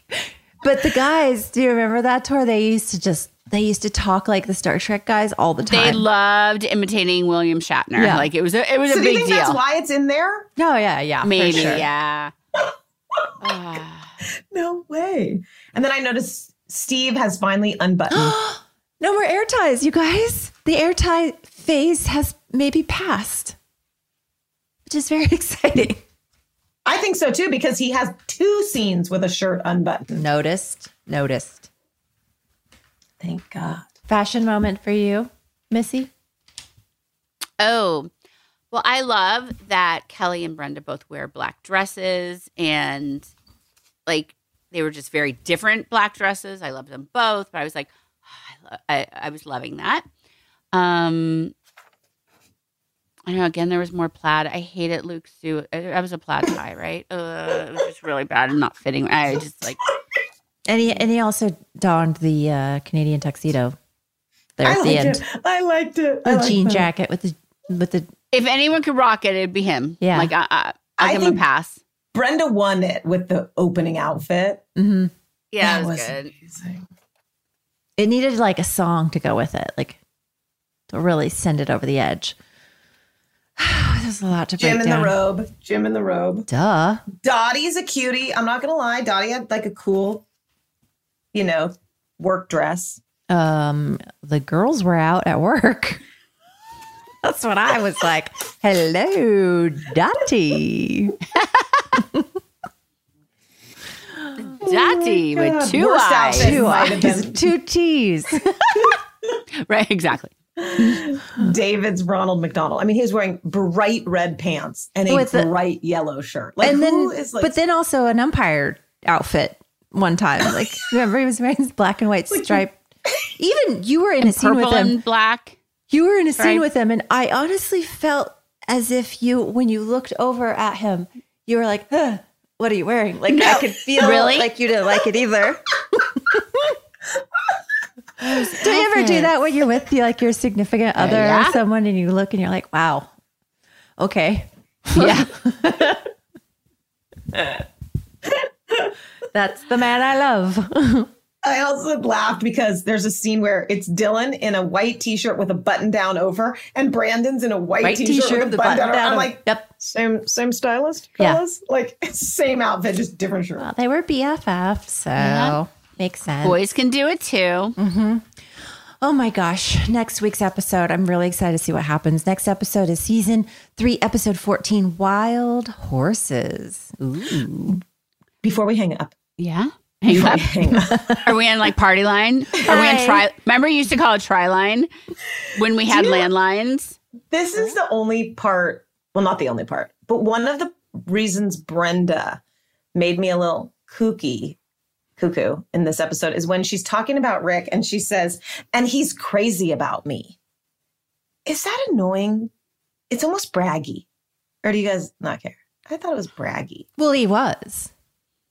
but the guys, do you remember that tour? They used to just they used to talk like the Star Trek guys all the time. They loved imitating William Shatner. Yeah. Like it was a it was so a do you big think deal. that's why it's in there? no, yeah, yeah, for Maybe, sure. yeah. Ah. <laughs> No way. And then I noticed Steve has finally unbuttoned. <gasps> No more air ties, you guys. The air tie phase has maybe passed, which is very <laughs> exciting. I think so too because he has two scenes with a shirt unbuttoned. Noticed, noticed. Thank God. Fashion moment for you, Missy. Oh, well, I love that Kelly and Brenda both wear black dresses and like they were just very different black dresses. I love them both, but I was like, I, lo- I, I was loving that. Um, I know. Again, there was more plaid. I hated Luke's suit. I, I was a plaid <laughs> guy, right? Uh, it was just really bad and not fitting. I just like And he and he also donned the uh, Canadian tuxedo there I at the end. it. I liked it. I The liked jean that. jacket with the with the if anyone could rock it, it'd be him. Yeah. like I, I, I'll I give him a pass. Brenda won it with the opening outfit. mhm. Yeah, That it was, was good. It needed like a song to go with it, like to really send it over the edge. <sighs> There's a lot to break Jim in down. the robe. Jim in the robe. Duh. Dottie's a cutie. I'm not gonna lie. Dottie had like a cool, you know, work dress. Um, the girls were out at work. <laughs> That's what I was like. Hello, Dottie. <laughs> Dottie oh with two worst eyes. Two eyes, been <laughs> two T's. <laughs> right, exactly. David's Ronald McDonald. I mean, he's wearing bright red pants and a With the- bright yellow shirt. Like, and then, who is like? but then also an umpire outfit one time. Like, remember he was wearing his black and white stripe. Even you were in a scene with Purple him. and black. You were in a scene Right. with him, and I honestly felt as if you, when you looked over at him, you were like, huh, "What are you wearing?" Like I could feel Really? like you didn't like it either. <laughs> do you ever do that when you're with you, like your significant uh, other yeah. or someone, and you look and you're like, "Wow, okay, Yeah. <laughs> <laughs> that's the man I love." I also laughed because there's a scene where it's Dylan in a white t-shirt with a button down over, and Brandon's in a white, White t-shirt, t-shirt with with a button, button down. down I'm over- like, yep. same same stylist, Yeah. Like <laughs> same outfit, just different shirt. well, they were BFF, so Yeah. makes sense. Boys can do it too. Mm-hmm. Oh my gosh. Next week's episode, I'm really excited to see what happens. Next episode is season three, episode 14 Wild Horses. Ooh. Before we hang up, Yeah. Hang before up. hang up, Are we on like party line? Are we on Hi. tri? Remember, you used to call it tri line when we had landlines. this is the only part. Well, not the only part, but one of the reasons Brenda made me a little kooky cuckoo in this episode is when she's talking about Rick and she says, and he's crazy about me. Is that annoying? It's almost braggy. Or do you guys not care? I thought it was braggy. Well, he was.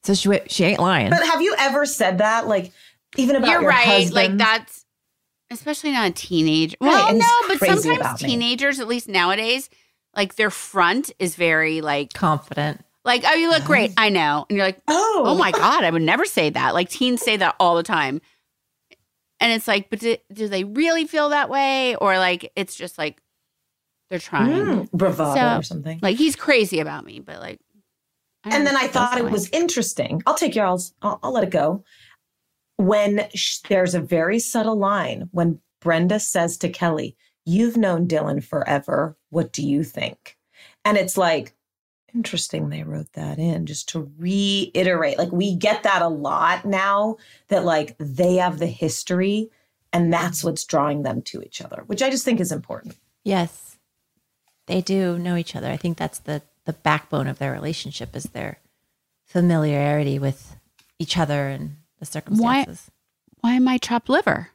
So she, she ain't lying. But have you ever said that? Like, even about You're your right. husband? Like that's especially not a teenager. Right, Well, and no, but sometimes about me. teenagers, at least nowadays, like their front is very like Confident. like, oh, you look great. I know, and you're like, Oh, oh my god, I would never say that. Like teens say that all the time, and it's like, but do, do they really feel that way, or like it's just like they're trying? Mm, bravado So, or something. Like he's crazy about me, but like, I don't and then I thought it was interesting. I'll take y'all's. I'll, I'll let it go. When sh- there's a very subtle line when Brenda says to Kelly, "You've known Dylan forever. What do you think?" And it's like interesting they wrote that in just to reiterate. Like we get that a lot now that like they have the history and that's what's drawing them to each other, which I just think is important. Yes. They do know each other. I think that's the, the backbone of their relationship is their familiarity with each other and the circumstances. Why why am I chopped liver?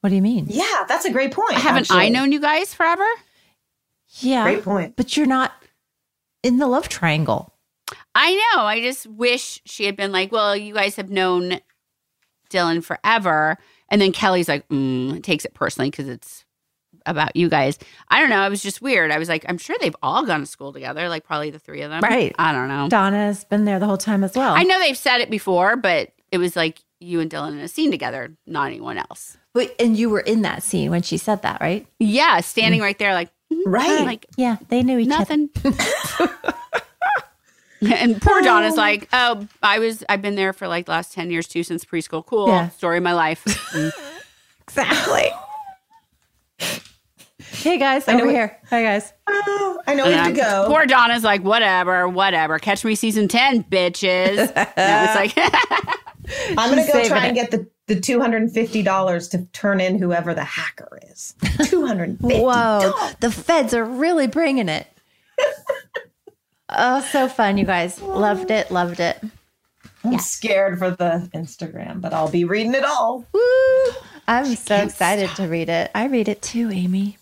What do you mean? Yeah, that's a great point. Haven't I known you guys forever? Yeah. Great point. But you're not in the love triangle. I know. I just wish she had been like, well, you guys have known Dylan forever. And then Kelly's like, mm, takes it personally because it's about you guys. I don't know. It was just weird. I was like, I'm sure they've all gone to school together, like probably the three of them. Right. I don't know. Donna's been there the whole time as well. I know they've said it before, but it was like you and Dylan in a scene together, not anyone else. But, and you were in that scene when she said that, right? Yeah, standing right there, like, mhm, Right. like Yeah, they knew each other. nothing. <laughs> <laughs> and poor John is like, oh, I was, I've been there for like the last 10 years too, since preschool. Cool. Yeah. Story of my life. <laughs> Exactly. Hey guys, I know over it- here. Hi guys. Oh, I know we have to I'm- go. Poor Donna's like, whatever, whatever. Catch me season 10, bitches. <laughs> and it's like, <laughs> I'm gonna go try it. and get the the two hundred and fifty dollars to turn in whoever the hacker is. Two hundred and fifty. Whoa, the feds are really bringing it. <laughs> oh, so fun, you guys. Loved it, loved it. I'm scared for the Instagram, but I'll be reading it all. Woo! I'm so excited to read it. I read it too, Amy.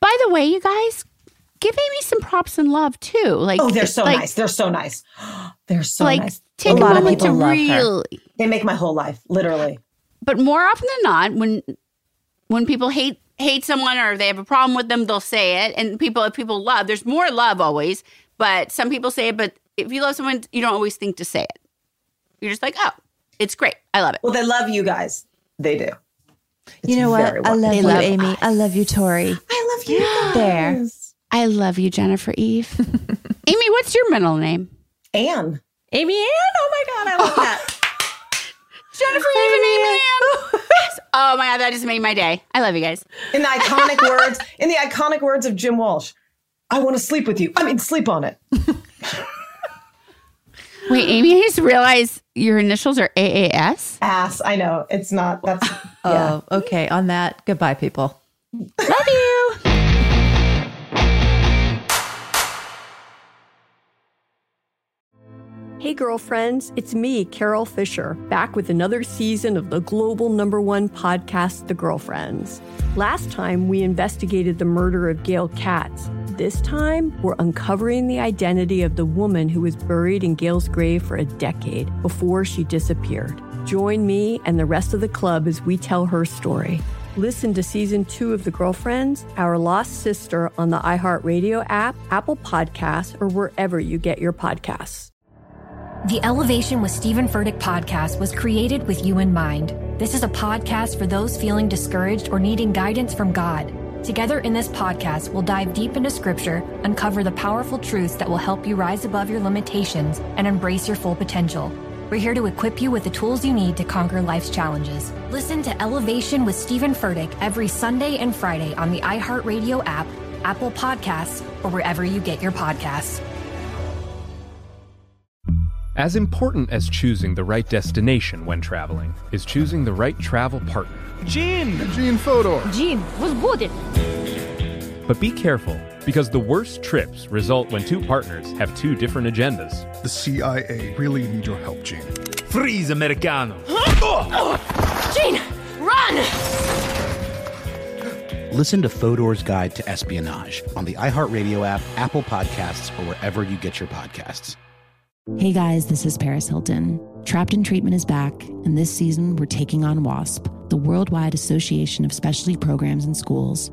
By the way, you guys, give Amy some props and love too. Like, Oh, they're so like, nice. They're so nice. <gasps> They're so like, nice. take a, A lot of moment to people love her. really. They make my whole life, literally. but more often than not when when people hate hate someone or they have a problem with them they'll say it and people if people love there's more love always but some people say it but if you love someone you don't always think to say it you're just like oh It's great. I love it. Well, they love you guys. They do. You know very what? I love They you, love Amy. I love you, Tori. I love you guys. There. I love you, Jennifer Eve. <laughs> Amy, what's your middle name? Anne. Amy Ann? Oh my God, I love <laughs> that. Jennifer Eve and Amy Ann. oh my God, that just made my day. I love you guys. In the iconic <laughs> words, in the iconic words of Jim Walsh, I want to sleep with you. I mean, sleep on it. Wait, Amy, I just realized your initials are AAS. Ass. I know. It's not. That's. Oh, okay. On that, goodbye, people. Love you. Hey, girlfriends, it's me, Carole Fisher, back with another season of the global number one podcast, The Girlfriends. Last time, we investigated the murder of Gail Katz. This time, we're uncovering the identity of the woman who was buried in Gail's grave for a decade before she disappeared. Join me and the rest of the club as we tell her story. Listen to season two of The Girlfriends, Our Lost Sister on the iHeartRadio app, Apple Podcasts, or wherever you get your podcasts. The Elevation with Stephen Furtick podcast was created with you in mind. This is a podcast for those feeling discouraged or needing guidance from God. Together in this podcast, we'll dive deep into scripture, uncover the powerful truths that will help you rise above your limitations and embrace your full potential. We're here to equip you with the tools you need to conquer life's challenges. Listen to Elevation with Stephen Furtick every Sunday and Friday on the iHeartRadio app, Apple Podcasts, or wherever you get your podcasts. As important as choosing the right destination when traveling is choosing the right travel partner. Gene! Eugene Fodor. Gene, was good. But be careful, because the worst trips result when two partners have two different agendas. The CIA really need your help, Gene. Freeze, Americano. Gene, run! Listen to Fodor's Guide to Espionage on the iHeartRadio app, Apple Podcasts, or wherever you get your podcasts. Hey guys, this is Paris Hilton. Trapped in Treatment is back, and this season we're taking on WASP, the Worldwide Association of Specialty Programs and Schools.